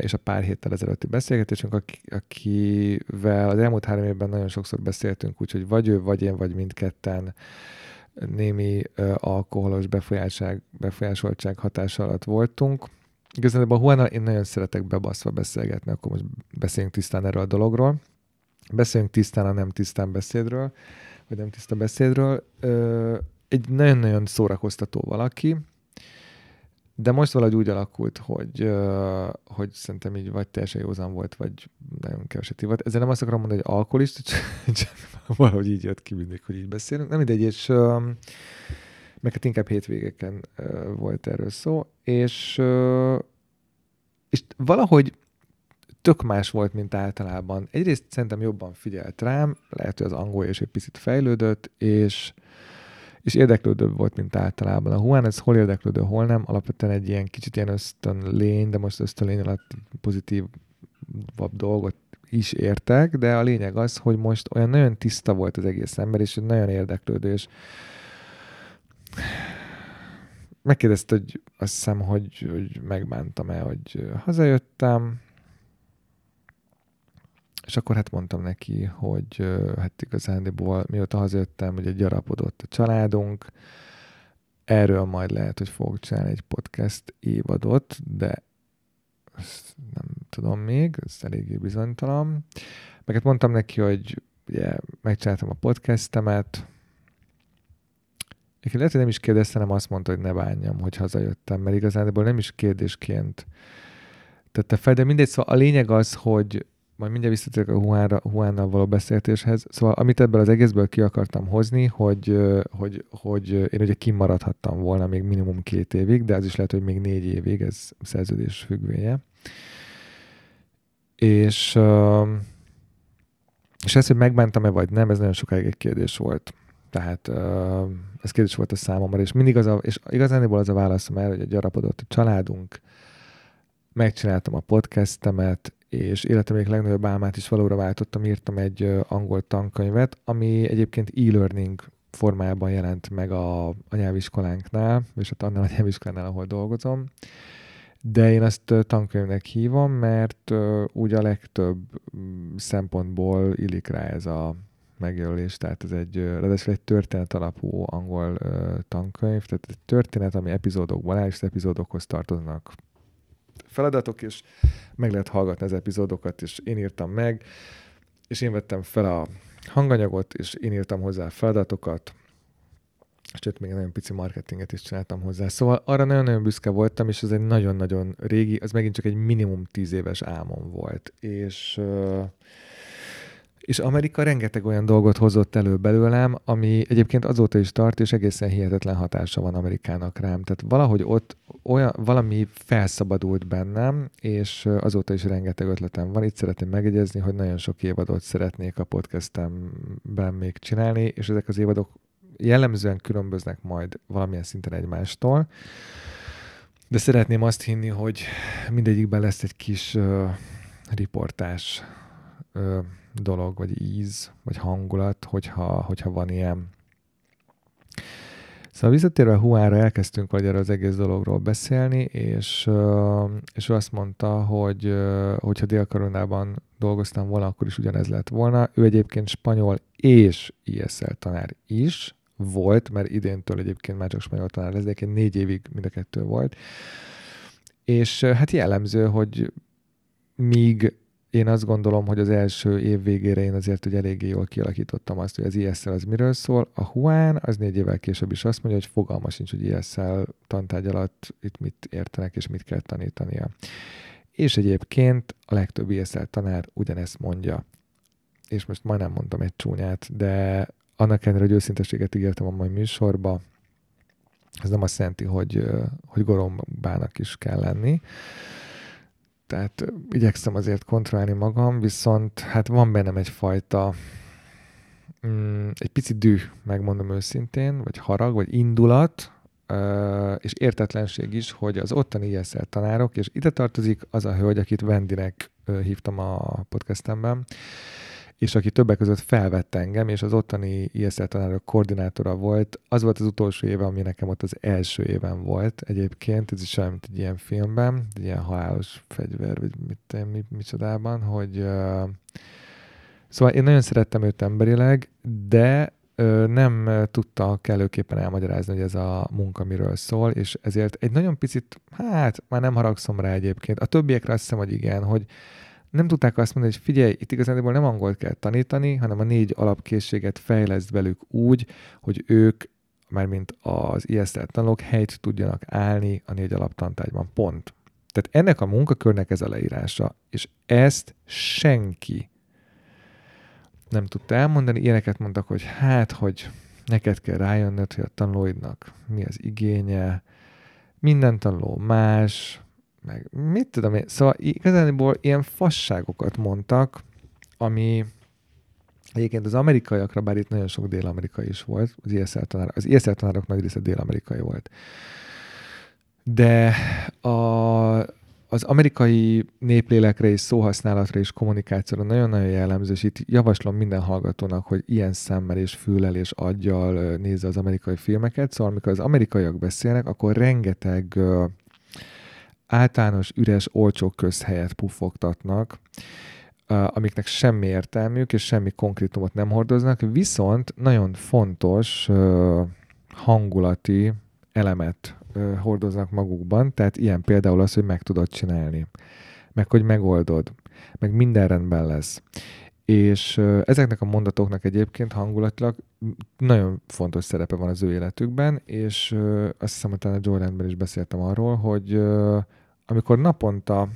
és a pár héttel ezelőtti beszélgetésünk, akivel az elmúlt három évben nagyon sokszor beszéltünk, úgyhogy vagy ő, vagy én, vagy mindketten némi alkoholos befolyásoltság hatása alatt voltunk. igazából a Juana én nagyon szeretek bebaszva beszélgetni, akkor most beszéljünk tisztán erről a dologról. Beszéljünk tisztán a nem tisztán beszédről, vagy nem tiszta beszédről. Egy nagyon-nagyon szórakoztató valaki, de most valahogy úgy alakult, hogy, hogy szerintem így vagy teljesen józan volt, vagy nagyon keveset ivott. Ezzel nem azt akarom mondani, hogy alkoholista, csak, csak valahogy így jött ki mindig, hogy így beszélünk. Nem mindegy, és meg hát inkább hétvégeken volt erről szó, és, és valahogy tök más volt, mint általában. Egyrészt szerintem jobban figyelt rám, lehet, hogy az angol is egy picit fejlődött, és és érdeklődőbb volt, mint általában. A Juan ez hol érdeklődő, hol nem, alapvetően egy ilyen kicsit ilyen ösztön lény, de most ösztön lény alatt pozitívabb dolgot is értek, de a lényeg az, hogy most olyan nagyon tiszta volt az egész ember, és nagyon érdeklődő, és megkérdezte, hogy azt hiszem, hogy, hogy megbántam-e, hogy hazajöttem, és akkor hát mondtam neki, hogy hát igazándiból mióta hazajöttem, ugye gyarapodott a családunk, erről majd lehet, hogy fogok csinálni egy podcast évadot, de ezt nem tudom még, ez eléggé bizonytalan. Meg hát mondtam neki, hogy ugye megcsináltam a podcastemet, én lehet, hogy nem is kérdezte, hanem azt mondta, hogy ne bánjam, hogy hazajöttem, mert igazából nem is kérdésként tette fel, de mindegy, szóval a lényeg az, hogy majd mindjárt visszatérek a Juánra, Juánnal való beszélgetéshez. Szóval amit ebből az egészből ki akartam hozni, hogy, hogy, hogy én ugye kimaradhattam volna még minimum két évig, de az is lehet, hogy még négy évig, ez szerződés függvénye. És, és ez, hogy megbántam-e vagy nem, ez nagyon sokáig egy kérdés volt. Tehát ez kérdés volt a számomra, és mindig az a, és igazániból az a válaszom el, hogy gyarapodott a családunk, megcsináltam a podcastemet, és életem egyik legnagyobb álmát is valóra váltottam, írtam egy angol tankönyvet, ami egyébként e-learning formájában jelent meg a, a nyelviskolánknál, és hát annál a nyelviskolánál, ahol dolgozom. De én ezt tankönyvnek hívom, mert úgy a legtöbb mm, szempontból illik rá ez a megjelölés, tehát ez egy, ráadásul egy történet alapú angol tankönyv, tehát egy történet, ami epizódokból áll, és az epizódokhoz tartoznak feladatok, és meg lehet hallgatni az epizódokat, és én írtam meg, és én vettem fel a hanganyagot, és én írtam hozzá a feladatokat, sőt, még nagyon pici marketinget is csináltam hozzá. Szóval arra nagyon-nagyon büszke voltam, és ez egy nagyon-nagyon régi, az megint csak egy minimum tíz éves álmom volt. És és Amerika rengeteg olyan dolgot hozott elő belőlem, ami egyébként azóta is tart, és egészen hihetetlen hatása van Amerikának rám. Tehát valahogy ott olyan, valami felszabadult bennem, és azóta is rengeteg ötletem van. Itt szeretném megjegyezni, hogy nagyon sok évadot szeretnék a podcastemben még csinálni, és ezek az évadok jellemzően különböznek majd valamilyen szinten egymástól. De szeretném azt hinni, hogy mindegyikben lesz egy kis uh, riportás uh, dolog, vagy íz, vagy hangulat, hogyha, hogyha van ilyen. Szóval visszatérve Huára elkezdtünk vagy erről az egész dologról beszélni, és, és ő azt mondta, hogy hogyha Dél-Karolnában dolgoztam volna, akkor is ugyanez lett volna. Ő egyébként spanyol és ISL tanár is volt, mert idéntől egyébként már csak spanyol tanár lesz, de egyébként négy évig mind a kettő volt. És hát jellemző, hogy míg én azt gondolom, hogy az első év végére én azért hogy eléggé jól kialakítottam azt, hogy az ISL az miről szól. A Huán az négy évvel később is azt mondja, hogy fogalma sincs, hogy ISL tantárgy alatt itt mit értenek és mit kell tanítania. És egyébként a legtöbb ISL tanár ugyanezt mondja. És most majdnem mondtam egy csúnyát, de annak ellenére, hogy őszinteséget ígértem a mai műsorba, ez nem azt jelenti, hogy, hogy gorombának is kell lenni tehát igyekszem azért kontrollálni magam, viszont hát van bennem egyfajta mm, egy pici düh, megmondom őszintén, vagy harag, vagy indulat, és értetlenség is, hogy az ottani ESL tanárok, és ide tartozik az a hölgy, akit Vendinek hívtam a podcastemben, és aki többek között felvett engem, és az ottani ISL tanárok koordinátora volt. Az volt az utolsó éve, ami nekem ott az első éven volt egyébként, ez is olyan, mint egy ilyen filmben, egy ilyen halálos fegyver, vagy mit, mi, micsodában, hogy uh, szóval én nagyon szerettem őt emberileg, de nem tudta kellőképpen elmagyarázni, hogy ez a munka miről szól, és ezért egy nagyon picit, hát már nem haragszom rá egyébként. A többiekre azt hiszem, hogy igen, hogy nem tudták azt mondani, hogy figyelj, itt igazából nem angolt kell tanítani, hanem a négy alapkészséget fejleszt velük úgy, hogy ők, mármint az ISL tanulók helyt tudjanak állni a négy alaptantárgyban. Pont. Tehát ennek a munkakörnek ez a leírása, és ezt senki nem tudta elmondani. Ilyeneket mondtak, hogy hát, hogy neked kell rájönnöd, hogy a tanulóidnak mi az igénye, minden tanuló más, meg mit tudom én. Szóval igazából ilyen fasságokat mondtak, ami egyébként az amerikaiakra, bár itt nagyon sok dél-amerikai is volt, az ISL, tanár, az ISL tanárok nagy része dél-amerikai volt. De a, az amerikai néplélekre és szóhasználatra és kommunikációra nagyon-nagyon jellemző, és itt javaslom minden hallgatónak, hogy ilyen szemmel és füllel és aggyal nézze az amerikai filmeket. Szóval amikor az amerikaiak beszélnek, akkor rengeteg általános, üres, olcsó közhelyet puffogtatnak, amiknek semmi értelmük és semmi konkrétumot nem hordoznak, viszont nagyon fontos hangulati elemet hordoznak magukban, tehát ilyen például az, hogy meg tudod csinálni, meg hogy megoldod, meg minden rendben lesz. És ezeknek a mondatoknak egyébként hangulatilag nagyon fontos szerepe van az ő életükben, és azt hiszem, hogy talán a Jordanben is beszéltem arról, hogy amikor naponta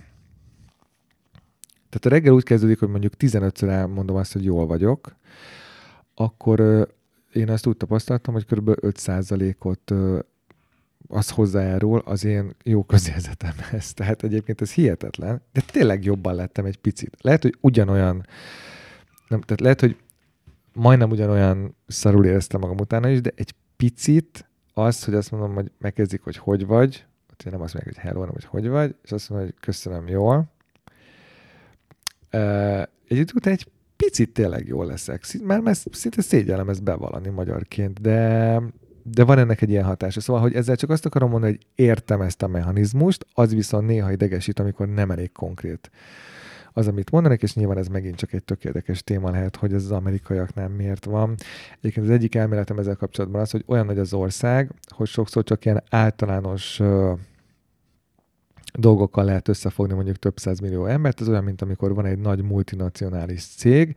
tehát a reggel úgy kezdődik, hogy mondjuk 15-ször elmondom azt, hogy jól vagyok, akkor én azt úgy tapasztaltam, hogy kb. 5%-ot az hozzájárul az én jó közérzetemhez. Tehát egyébként ez hihetetlen, de tényleg jobban lettem egy picit. Lehet, hogy ugyanolyan, nem, tehát lehet, hogy majdnem ugyanolyan szarul éreztem magam utána is, de egy picit az, hogy azt mondom, hogy megkezdik, hogy hogy vagy, nem azt mondják, hogy hello, hanem hogy hogy vagy, és azt mondom, hogy köszönöm, jól. Egy idő után egy picit tényleg jól leszek. Már, már szinte szégyellem ezt bevallani magyarként, de de van ennek egy ilyen hatása. Szóval, hogy ezzel csak azt akarom mondani, hogy értem ezt a mechanizmust, az viszont néha idegesít, amikor nem elég konkrét az, amit mondanak, és nyilván ez megint csak egy tökéletes téma lehet, hogy ez az amerikaiaknál miért van. Egyébként az egyik elméletem ezzel kapcsolatban az, hogy olyan nagy az ország, hogy sokszor csak ilyen általános dolgokkal lehet összefogni mondjuk több millió embert. Ez olyan, mint amikor van egy nagy multinacionális cég,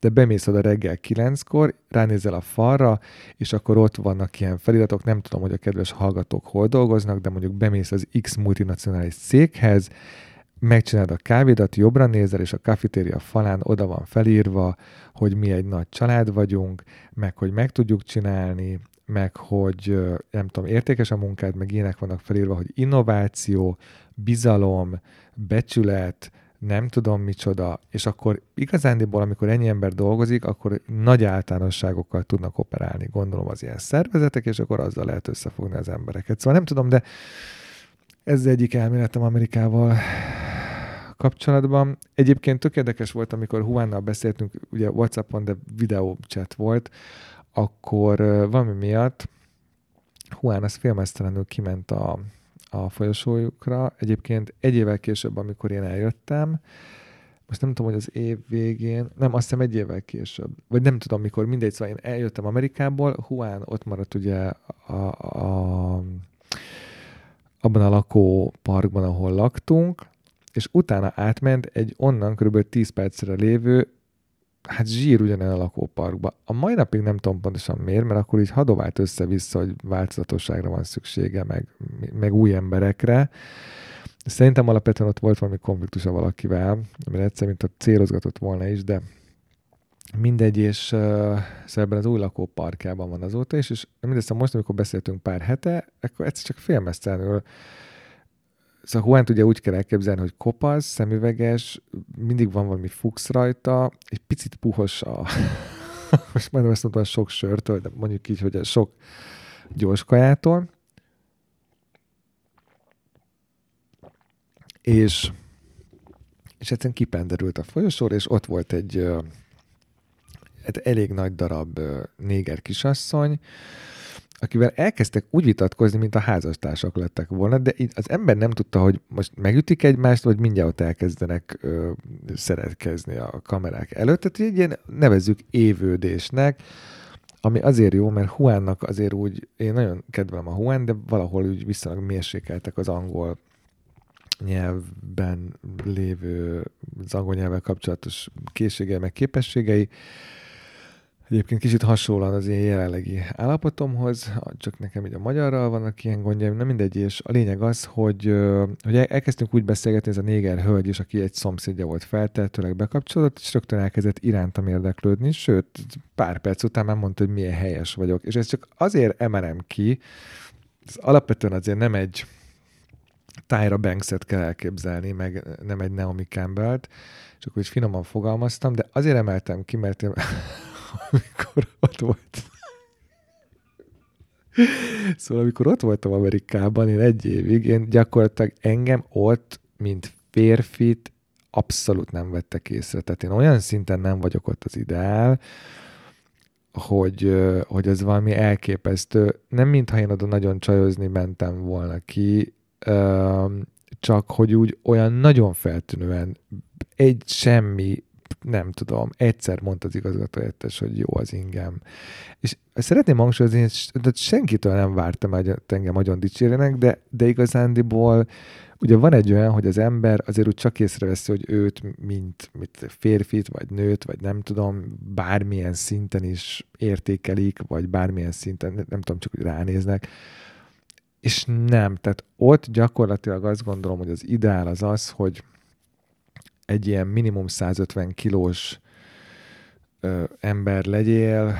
de bemész oda reggel kilenckor, ránézel a falra, és akkor ott vannak ilyen feliratok, nem tudom, hogy a kedves hallgatók hol dolgoznak, de mondjuk bemész az X multinacionális céghez, megcsinálod a kávédat, jobbra nézel, és a kafetéria falán oda van felírva, hogy mi egy nagy család vagyunk, meg hogy meg tudjuk csinálni, meg hogy nem tudom, értékes a munkád, meg ilyenek vannak felírva, hogy innováció, bizalom, becsület, nem tudom micsoda, és akkor igazándiból, amikor ennyi ember dolgozik, akkor nagy általánosságokkal tudnak operálni, gondolom az ilyen szervezetek, és akkor azzal lehet összefogni az embereket. Szóval nem tudom, de ez egyik elméletem Amerikával kapcsolatban. Egyébként tök érdekes volt, amikor Huánnal beszéltünk, ugye Whatsappon, de videó chat volt, akkor valami miatt Juan az félmeztelenül kiment a, a folyosójukra. Egyébként egy évvel később, amikor én eljöttem, most nem tudom, hogy az év végén, nem, azt hiszem egy évvel később, vagy nem tudom mikor, mindegy, szóval én eljöttem Amerikából, Juan ott maradt ugye a, a, abban a lakóparkban, ahol laktunk, és utána átment egy onnan kb. 10 percre lévő hát zsír ugyanilyen a lakóparkba. A mai napig nem tudom pontosan miért, mert akkor így hadovált össze-vissza, hogy változatosságra van szüksége, meg, meg új emberekre. Szerintem alapvetően ott volt valami konfliktusa valakivel, mert egyszer, mint a célozgatott volna is, de mindegy, és uh, szóval az új lakóparkjában van azóta is, és mindezt most, amikor beszéltünk pár hete, akkor egyszer csak félmeztelenül Szóval Juan ugye úgy kell elképzelni, hogy kopasz, szemüveges, mindig van valami fux rajta, egy picit puhos a... most majdnem azt mondtam, sok sörtől, de mondjuk így, hogy a sok gyors kajától. És, és egyszerűen kipenderült a folyosóra, és ott volt egy, egy elég nagy darab néger kisasszony, akivel elkezdtek úgy vitatkozni, mint a házastársak lettek volna, de az ember nem tudta, hogy most megütik egymást, vagy mindjárt ott elkezdenek ö, szeretkezni a kamerák előtt. Tehát egy ilyen nevezzük évődésnek, ami azért jó, mert Huánnak azért úgy, én nagyon kedvelem a Huán, de valahol úgy viszonylag mérsékeltek az angol nyelvben lévő, az angol nyelvvel kapcsolatos készségei, meg képességei. Egyébként kicsit hasonlóan az én jelenlegi állapotomhoz, csak nekem így a magyarral vannak ilyen gondjaim, nem mindegy, és a lényeg az, hogy, hogy elkezdtünk úgy beszélgetni, ez a néger hölgy is, aki egy szomszédja volt feltehetőleg bekapcsolódott, és rögtön elkezdett irántam érdeklődni, sőt, pár perc után már mondta, hogy milyen helyes vagyok. És ezt csak azért emelem ki, ez alapvetően azért nem egy Tyra Banks-et kell elképzelni, meg nem egy Naomi Campbell-t, csak úgy finoman fogalmaztam, de azért emeltem ki, mert én amikor ott volt. Szóval amikor ott voltam Amerikában, én egy évig, én gyakorlatilag engem ott, mint férfit, abszolút nem vettek észre. Tehát én olyan szinten nem vagyok ott az ideál, hogy, hogy ez valami elképesztő. Nem mintha én oda nagyon csajozni mentem volna ki, csak hogy úgy olyan nagyon feltűnően egy semmi nem tudom, egyszer mondta az igazgatóhelyettes, hogy jó az ingem. És szeretném hangsúlyozni, hogy senkitől nem vártam, hogy engem nagyon dicsérjenek, de, de igazándiból ugye van egy olyan, hogy az ember azért úgy csak észreveszi, hogy őt, mint, mint férfit, vagy nőt, vagy nem tudom, bármilyen szinten is értékelik, vagy bármilyen szinten, nem tudom, csak úgy ránéznek. És nem, tehát ott gyakorlatilag azt gondolom, hogy az ideál az az, hogy egy ilyen minimum 150 kilós ö, ember legyél,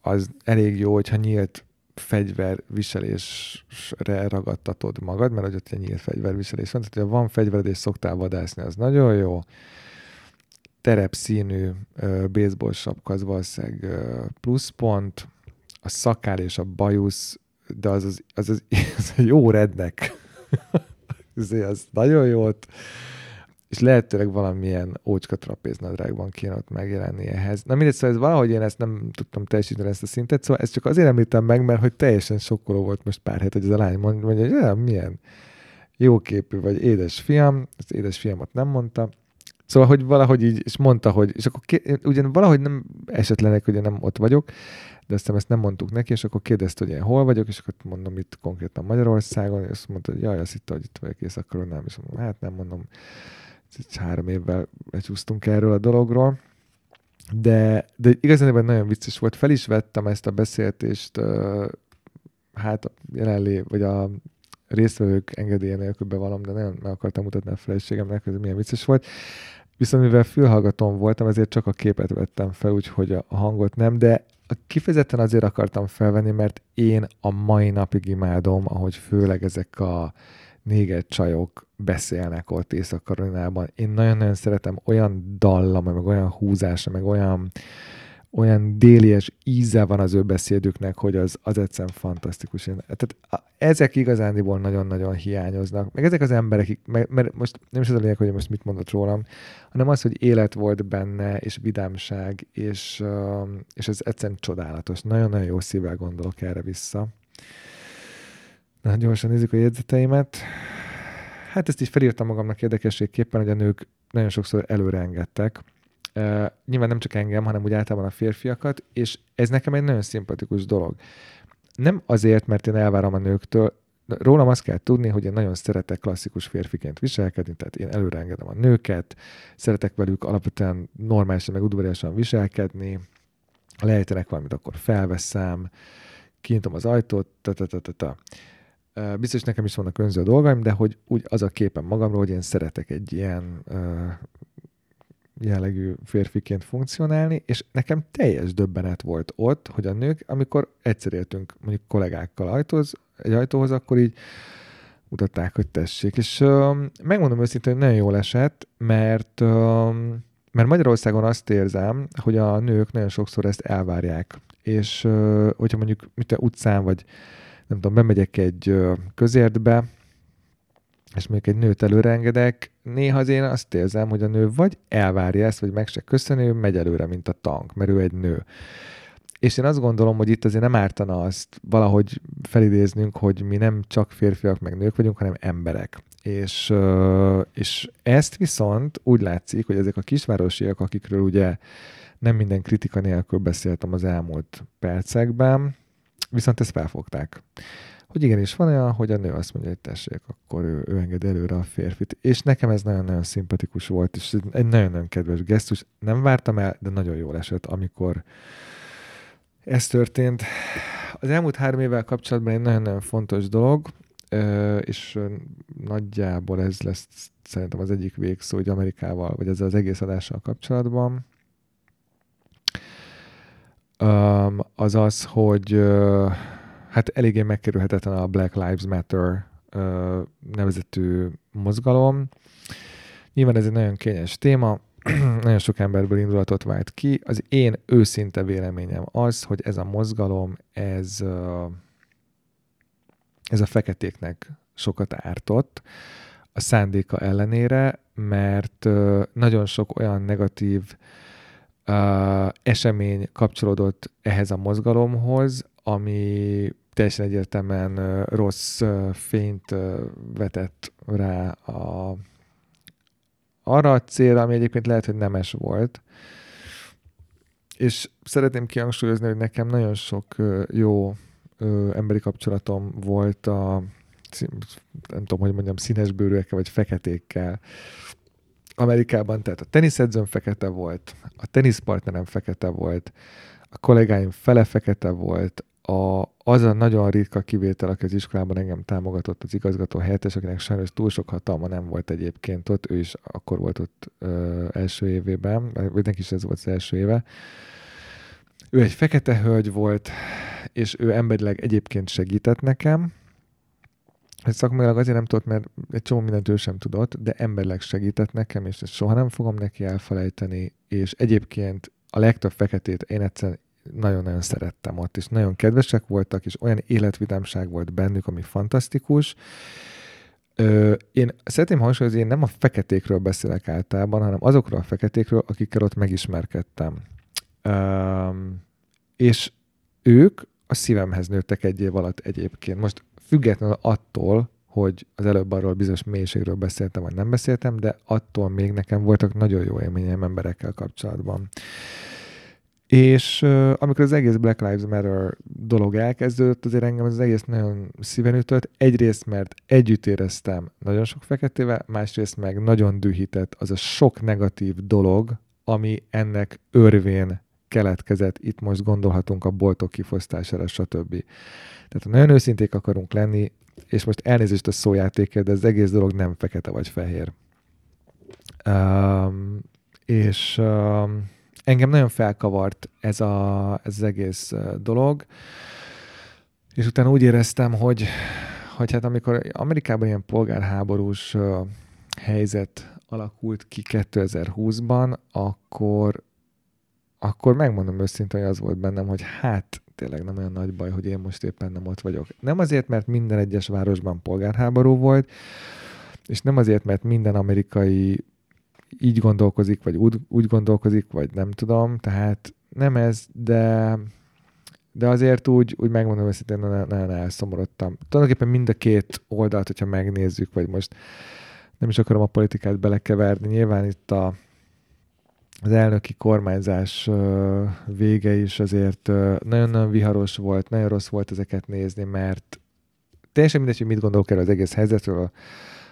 az elég jó, hogyha nyílt fegyverviselésre ragadtatod magad, mert hogy ott egy nyílt fegyverviselés van, tehát ha van fegyvered és szoktál vadászni, az nagyon jó. Terepszínű ö, baseball sapka az valószínűleg ö, pluszpont, a szakál és a bajusz, de az az, az, az, az jó rednek. az, az nagyon jót és lehetőleg valamilyen ócska trapéznadrágban kéne ott megjelenni ehhez. Na mindegy, szóval ez valahogy én ezt nem tudtam teljesíteni ezt a szintet, szóval ezt csak azért említem meg, mert hogy teljesen sokkoló volt most pár hét, hogy ez a lány mondja, hogy ja, milyen jóképű vagy édes fiam, az édes fiamat nem mondta, Szóval, hogy valahogy így, és mondta, hogy, és akkor ugyan valahogy nem esetlenek, hogy én nem ott vagyok, de aztán ezt nem mondtuk neki, és akkor kérdezte, hogy én hol vagyok, és akkor mondom itt konkrétan Magyarországon, és azt mondta, hogy jaj, azt hitte, hogy itt vagyok észak és mondom, hát nem mondom, három évvel lecsúsztunk erről a dologról. De, de igazán nagyon vicces volt. Fel is vettem ezt a beszéltést, hát a jelenlé, vagy a résztvevők engedélye nélkül bevallom, de nem meg akartam mutatni a feleségemnek, hogy milyen vicces volt. Viszont mivel fülhallgatón voltam, ezért csak a képet vettem fel, úgyhogy a hangot nem, de kifejezetten azért akartam felvenni, mert én a mai napig imádom, ahogy főleg ezek a néger csajok beszélnek ott Észak-Karolinában. Én nagyon-nagyon szeretem olyan dallam, meg olyan húzása, meg olyan, olyan délies íze van az ő beszédüknek, hogy az, az egyszerűen fantasztikus. Én, tehát ezek igazándiból nagyon-nagyon hiányoznak. Meg ezek az emberek, mert, mert most nem is az a lényeg, hogy most mit mondott rólam, hanem az, hogy élet volt benne, és vidámság, és, és ez egyszerűen csodálatos. Nagyon-nagyon jó szívvel gondolok erre vissza. Na, gyorsan nézzük a jegyzeteimet. Hát ezt is felírtam magamnak érdekességképpen, hogy a nők nagyon sokszor előre engedtek. Uh, nyilván nem csak engem, hanem úgy általában a férfiakat, és ez nekem egy nagyon szimpatikus dolog. Nem azért, mert én elvárom a nőktől, rólam azt kell tudni, hogy én nagyon szeretek klasszikus férfiként viselkedni, tehát én előre engedem a nőket, szeretek velük alapvetően normálisan, meg udvariasan viselkedni, lejtenek valamit, akkor felveszem, kinyitom az ajtót, ta, ta, ta, ta, ta. Biztos nekem is vannak önző dolgaim, de hogy úgy az a képem magamról, hogy én szeretek egy ilyen jellegű férfiként funkcionálni, és nekem teljes döbbenet volt ott, hogy a nők, amikor egyszer éltünk mondjuk kollégákkal ajtóz, egy ajtóhoz, akkor így mutatták, hogy tessék. És uh, megmondom őszintén, hogy nagyon jól esett, mert, uh, mert Magyarországon azt érzem, hogy a nők nagyon sokszor ezt elvárják. És uh, hogyha mondjuk mit utcán, vagy nem tudom, bemegyek egy közértbe, és mondjuk egy nőt előrengedek, néha az én azt érzem, hogy a nő vagy elvárja ezt, vagy meg se köszöni, ő megy előre, mint a tank, mert ő egy nő. És én azt gondolom, hogy itt azért nem ártana azt valahogy felidéznünk, hogy mi nem csak férfiak meg nők vagyunk, hanem emberek. És, és ezt viszont úgy látszik, hogy ezek a kisvárosiak, akikről ugye Nem minden kritika nélkül beszéltem az elmúlt percekben, viszont ezt felfogták. Hogy igenis van olyan, hogy a nő azt mondja, hogy tessék, akkor ő, ő enged előre a férfit. És nekem ez nagyon-nagyon szimpatikus volt, és egy nagyon-nagyon kedves gesztus. Nem vártam el, de nagyon jól esett, amikor ez történt. Az elmúlt három évvel kapcsolatban egy nagyon-nagyon fontos dolog, és nagyjából ez lesz szerintem az egyik végszó, hogy Amerikával, vagy ezzel az egész adással kapcsolatban, az az, hogy hát eléggé megkerülhetetlen a Black Lives Matter nevezetű mozgalom. Nyilván ez egy nagyon kényes téma, nagyon sok emberből indulatot vált ki. Az én őszinte véleményem az, hogy ez a mozgalom, ez, ez a feketéknek sokat ártott a szándéka ellenére, mert nagyon sok olyan negatív esemény kapcsolódott ehhez a mozgalomhoz, ami teljesen egyértelműen rossz fényt vetett rá a, arra a célra, ami egyébként lehet, hogy nemes volt. És szeretném kihangsúlyozni, hogy nekem nagyon sok jó emberi kapcsolatom volt a nem tudom, hogy mondjam, színesbőrűekkel vagy feketékkel. Amerikában, tehát a teniszedzőm fekete volt, a teniszpartnerem fekete volt, a kollégáim fele fekete volt, a, az a nagyon ritka kivétel, aki az iskolában engem támogatott, az igazgató helyettes, akinek sajnos túl sok hatalma nem volt egyébként ott, ő is akkor volt ott ö, első évében, vagy neki is ez volt az első éve. Ő egy fekete hölgy volt, és ő emberileg egyébként segített nekem, ez szakmailag azért nem tudott, mert egy csomó mindent ő sem tudott, de emberleg segített nekem, és ezt soha nem fogom neki elfelejteni, és egyébként a legtöbb feketét én egyszer nagyon-nagyon szerettem ott, és nagyon kedvesek voltak, és olyan életvidámság volt bennük, ami fantasztikus. Ö, én szeretném hangsúlyozni, én nem a feketékről beszélek általában, hanem azokról a feketékről, akikkel ott megismerkedtem. És ők a szívemhez nőttek egy év alatt egyébként. Most függetlenül attól, hogy az előbb arról bizonyos mélységről beszéltem, vagy nem beszéltem, de attól még nekem voltak nagyon jó élményeim emberekkel kapcsolatban. És uh, amikor az egész Black Lives Matter dolog elkezdődött, azért engem az egész nagyon szíven ütött. Egyrészt, mert együtt éreztem nagyon sok feketével, másrészt meg nagyon dühített az a sok negatív dolog, ami ennek örvén keletkezett. Itt most gondolhatunk a boltok kifosztására, stb. Tehát ha nagyon őszinték akarunk lenni, és most elnézést a szójátékért, de az egész dolog nem fekete vagy fehér. Um, és um, engem nagyon felkavart ez, a, ez az egész dolog, és utána úgy éreztem, hogy, hogy hát amikor Amerikában ilyen polgárháborús helyzet alakult ki 2020-ban, akkor, akkor megmondom őszintén, hogy az volt bennem, hogy hát tényleg nem olyan nagy baj, hogy én most éppen nem ott vagyok. Nem azért, mert minden egyes városban polgárháború volt, és nem azért, mert minden amerikai így gondolkozik, vagy úgy, úgy gondolkozik, vagy nem tudom, tehát nem ez, de de azért úgy, úgy megmondom őszintén, nagyon elszomorodtam. Tulajdonképpen mind a két oldalt, hogyha megnézzük, vagy most nem is akarom a politikát belekeverni, nyilván itt a, az elnöki kormányzás vége is azért nagyon-nagyon viharos volt, nagyon rossz volt ezeket nézni, mert teljesen mindegy, hogy mit gondolok erről az egész helyzetről,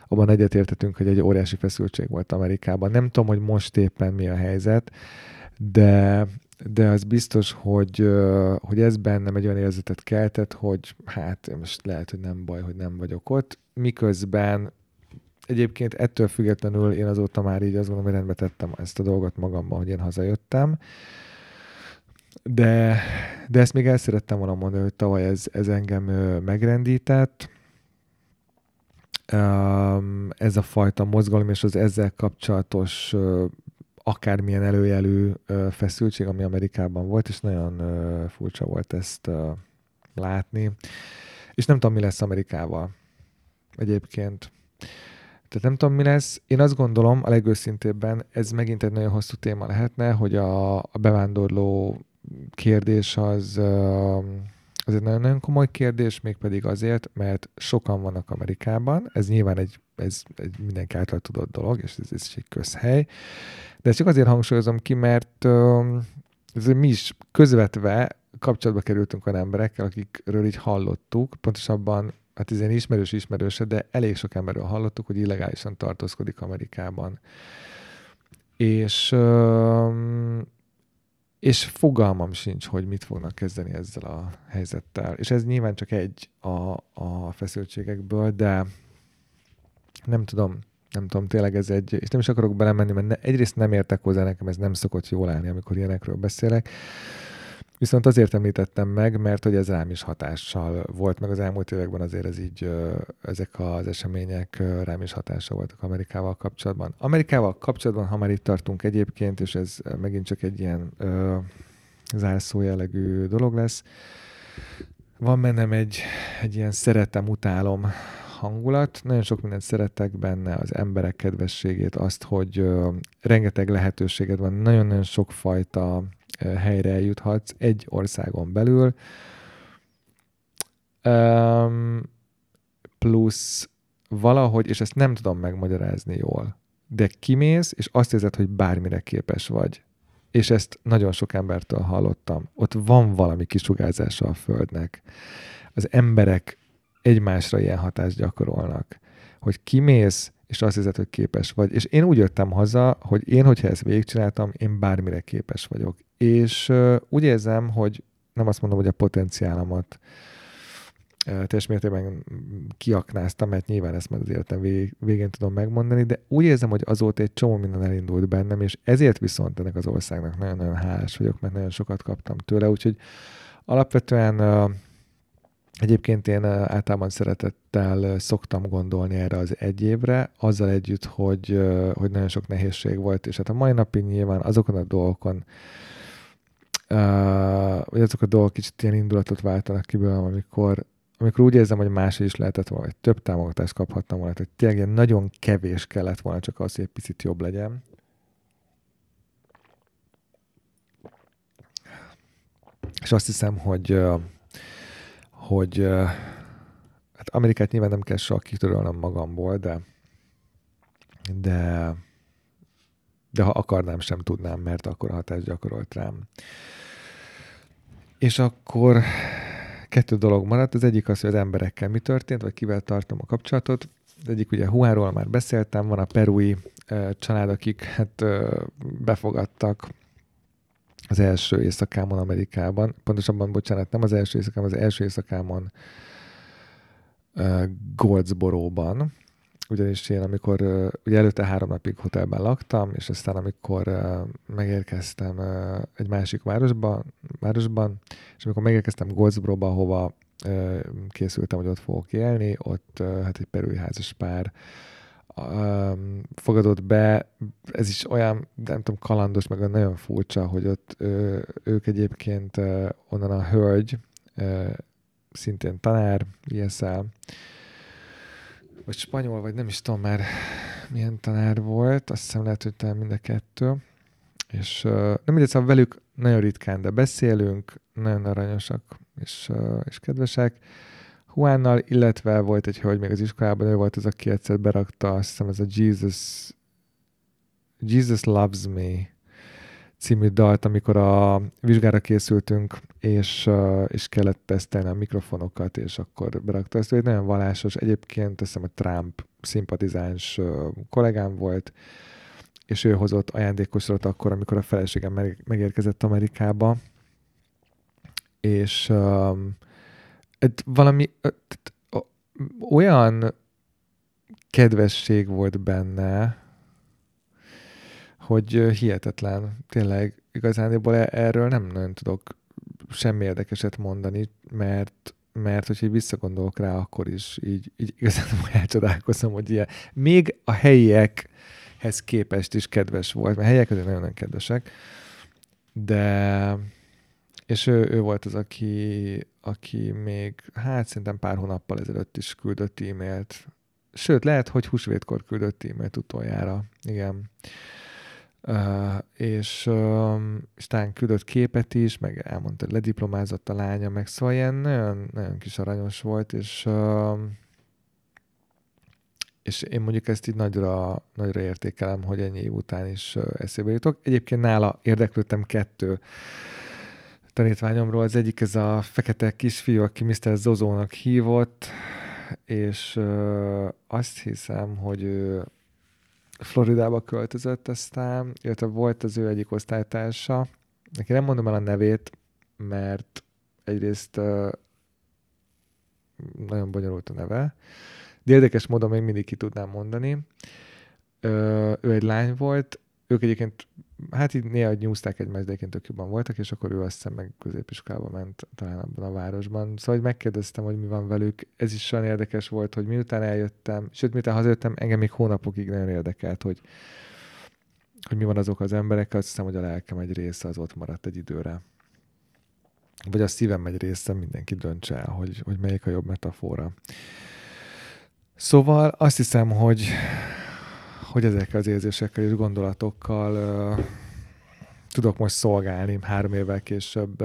abban egyetértetünk, hogy egy óriási feszültség volt Amerikában. Nem tudom, hogy most éppen mi a helyzet, de, de az biztos, hogy, hogy ez bennem egy olyan érzetet keltett, hogy hát most lehet, hogy nem baj, hogy nem vagyok ott, miközben egyébként ettől függetlenül én azóta már így azt gondolom, hogy rendbe tettem ezt a dolgot magamban, hogy én hazajöttem. De, de ezt még el szerettem volna mondani, hogy tavaly ez, ez engem megrendített. Ez a fajta mozgalom és az ezzel kapcsolatos akármilyen előjelű feszültség, ami Amerikában volt, és nagyon furcsa volt ezt látni. És nem tudom, mi lesz Amerikával egyébként. Tehát nem tudom, mi lesz. Én azt gondolom, a legőszintébben, ez megint egy nagyon hosszú téma lehetne, hogy a, a bevándorló kérdés az, az egy nagyon-nagyon komoly kérdés, mégpedig azért, mert sokan vannak Amerikában, ez nyilván egy, ez egy mindenki által tudott dolog, és ez, ez egy közhely, de ezt csak azért hangsúlyozom ki, mert ez mi is közvetve kapcsolatba kerültünk olyan emberekkel, akikről így hallottuk, pontosabban hát ez ilyen ismerős ismerőse, de elég sok emberről hallottuk, hogy illegálisan tartózkodik Amerikában. És és fogalmam sincs, hogy mit fognak kezdeni ezzel a helyzettel. És ez nyilván csak egy a, a feszültségekből, de nem tudom, nem tudom, tényleg ez egy, és nem is akarok belemenni, mert ne, egyrészt nem értek hozzá, nekem ez nem szokott jól állni, amikor ilyenekről beszélek. Viszont azért említettem meg, mert hogy ez rám is hatással volt, meg az elmúlt években azért ez így, ezek az események rám is hatással voltak Amerikával kapcsolatban. Amerikával kapcsolatban, ha már itt tartunk egyébként, és ez megint csak egy ilyen ö, zárszó jellegű dolog lesz, van bennem egy, egy ilyen szeretem, utálom hangulat. Nagyon sok mindent szeretek benne, az emberek kedvességét, azt, hogy ö, rengeteg lehetőséged van, nagyon-nagyon sokfajta helyre eljuthatsz egy országon belül. Um, plusz valahogy, és ezt nem tudom megmagyarázni jól, de kimész, és azt érzed, hogy bármire képes vagy. És ezt nagyon sok embertől hallottam. Ott van valami kisugárzása a Földnek. Az emberek egymásra ilyen hatást gyakorolnak. Hogy kimész, és azt hiszed, hogy képes vagy. És én úgy jöttem haza, hogy én, hogyha ezt végigcsináltam, én bármire képes vagyok. És uh, úgy érzem, hogy nem azt mondom, hogy a potenciálomat uh, teljes mértékben kiaknáztam, mert nyilván ezt majd az életem vég, végén tudom megmondani, de úgy érzem, hogy azóta egy csomó minden elindult bennem, és ezért viszont ennek az országnak nagyon-nagyon hálás vagyok, mert nagyon sokat kaptam tőle, úgyhogy alapvetően Egyébként én általában szeretettel szoktam gondolni erre az egy évre, azzal együtt, hogy, hogy nagyon sok nehézség volt, és hát a mai napig nyilván azokon a dolgokon, vagy azok a dolgok kicsit ilyen indulatot váltanak ki belőlem, amikor, amikor úgy érzem, hogy más is lehetett volna, vagy több támogatást kaphattam volna, hogy tényleg ilyen nagyon kevés kellett volna csak az, hogy egy picit jobb legyen. És azt hiszem, hogy hogy hát Amerikát nyilván nem kell soha kitörölnöm magamból, de de de ha akarnám, sem tudnám, mert akkor a hatást gyakorolt rám. És akkor kettő dolog maradt. Az egyik az, hogy az emberekkel mi történt, vagy kivel tartom a kapcsolatot. Az egyik ugye Huáról már beszéltem, van a perui család, akik hát befogadtak az első éjszakámon Amerikában, pontosabban, bocsánat, nem az első éjszakámon, az első éjszakámon uh, Goldsboróban, ugyanis én amikor, uh, ugye előtte három napig hotelben laktam, és aztán amikor uh, megérkeztem uh, egy másik városba, városban, és amikor megérkeztem Goldsboróba, hova uh, készültem, hogy ott fogok élni, ott uh, hát egy perui házas pár um, fogadott be, ez is olyan, nem tudom, kalandos, meg nagyon furcsa, hogy ott ö, ők egyébként ö, onnan a hölgy, ö, szintén tanár, ISL, vagy spanyol, vagy nem is tudom már milyen tanár volt, azt hiszem lehet, hogy talán mind a kettő. És uh, nem mindegy, szóval velük nagyon ritkán, de beszélünk, nagyon aranyosak és, uh, és kedvesek. Juánnal, illetve volt egy hölgy még az iskolában, ő volt az, aki egyszer berakta, azt hiszem ez a Jesus, Jesus Loves Me című dalt, amikor a vizsgára készültünk, és, és kellett tesztelni a mikrofonokat, és akkor berakta ezt. Egy nagyon valásos, egyébként azt hiszem a Trump szimpatizáns kollégám volt, és ő hozott ajándékosrat akkor, amikor a feleségem megérkezett Amerikába, és um, valami olyan kedvesség volt benne, hogy hihetetlen. Tényleg igazániból e- erről nem nagyon tudok semmi érdekeset mondani, mert mert hogyha visszagondolok rá, akkor is így, így igazán elcsodálkozom, hogy ilyen, még a helyiekhez képest is kedves volt, mert helyiek azért nagyon-nagyon kedvesek, de és ő, ő volt az, aki, aki még, hát szerintem pár hónappal ezelőtt is küldött e-mailt. Sőt, lehet, hogy húsvétkor küldött e-mailt utoljára. Igen. Uh, és, és talán küldött képet is, meg elmondta, hogy lediplomázott a lánya, meg szóval ilyen nagyon, nagyon kis aranyos volt, és uh, és én mondjuk ezt így nagyra, nagyra értékelem, hogy ennyi év után is eszébe jutok. Egyébként nála érdeklődtem kettő tanítványomról. Az egyik ez a fekete kisfiú, aki Mr. Zozónak hívott, és azt hiszem, hogy ő Floridába költözött aztán, illetve volt az ő egyik osztálytársa. Neki nem mondom el a nevét, mert egyrészt nagyon bonyolult a neve, de érdekes módon még mindig ki tudnám mondani. Ö, ő egy lány volt, ők egyébként, hát így néha nyúzták egymást, de egyébként tök jobban voltak, és akkor ő azt hiszem meg középiskolába ment talán abban a városban. Szóval hogy megkérdeztem, hogy mi van velük. Ez is olyan érdekes volt, hogy miután eljöttem, sőt, miután hazajöttem, engem még hónapokig nagyon érdekelt, hogy, hogy mi van azok az emberek, azt hiszem, hogy a lelkem egy része az ott maradt egy időre. Vagy a szívem egy része, mindenki döntse el, hogy, hogy melyik a jobb metafora. Szóval azt hiszem, hogy, hogy ezekkel az érzésekkel és gondolatokkal uh, tudok most szolgálni három évvel később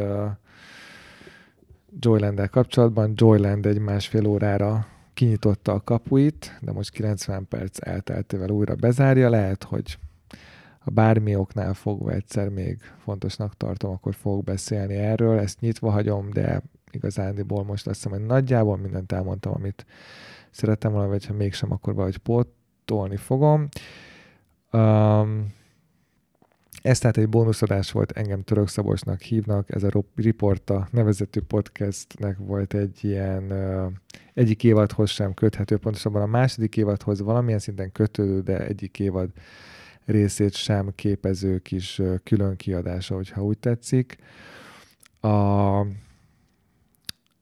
Joyland-el kapcsolatban. Joyland egy másfél órára kinyitotta a kapuit, de most 90 perc elteltével újra bezárja. Lehet, hogy ha bármi oknál fogva egyszer még fontosnak tartom, akkor fogok beszélni erről. Ezt nyitva hagyom, de igazándiból most azt hiszem, hogy nagyjából mindent elmondtam, amit szerettem volna, vagy ha mégsem, akkor valahogy pótolni fogom. Um, ez tehát egy bónuszadás volt, engem Török Szabosnak hívnak, ez a Riporta nevezetű podcastnek volt egy ilyen uh, egyik évadhoz sem köthető, pontosabban a második évadhoz valamilyen szinten kötődő, de egyik évad részét sem képező kis külön kiadása, hogyha úgy tetszik. A,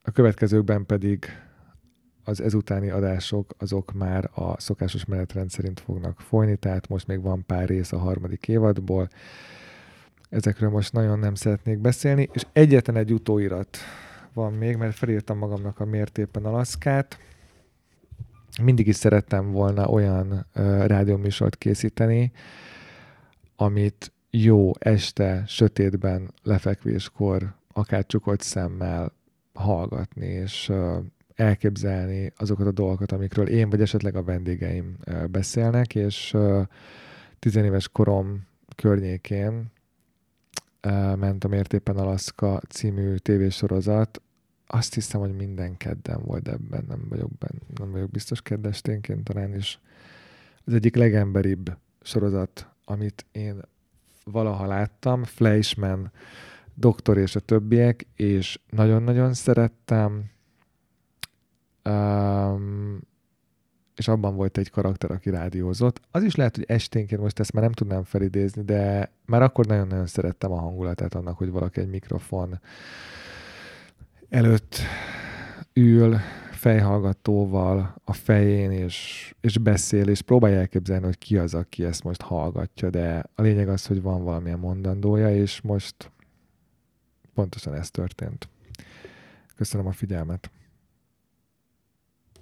a következőkben pedig az ezutáni adások azok már a szokásos menetrend szerint fognak folyni, tehát most még van pár rész a harmadik évadból. Ezekről most nagyon nem szeretnék beszélni, és egyetlen egy utóirat van még, mert felírtam magamnak a mértépen Alaszkát. Mindig is szerettem volna olyan rádióműsort készíteni, amit jó este, sötétben, lefekvéskor, akár csukott szemmel hallgatni, és uh, elképzelni azokat a dolgokat, amikről én vagy esetleg a vendégeim beszélnek, és tizenéves korom környékén ment a Mértépen Alaszka című tévésorozat. Azt hiszem, hogy minden kedden volt ebben, nem vagyok, benne, nem vagyok biztos keddesténként talán is. Az egyik legemberibb sorozat, amit én valaha láttam, Fleischmann, Doktor és a többiek, és nagyon-nagyon szerettem Um, és abban volt egy karakter, aki rádiózott. Az is lehet, hogy esténként most ezt már nem tudnám felidézni, de már akkor nagyon-nagyon szerettem a hangulatát annak, hogy valaki egy mikrofon előtt ül fejhallgatóval a fején, és, és beszél, és próbálja elképzelni, hogy ki az, aki ezt most hallgatja, de a lényeg az, hogy van valamilyen mondandója, és most pontosan ez történt. Köszönöm a figyelmet!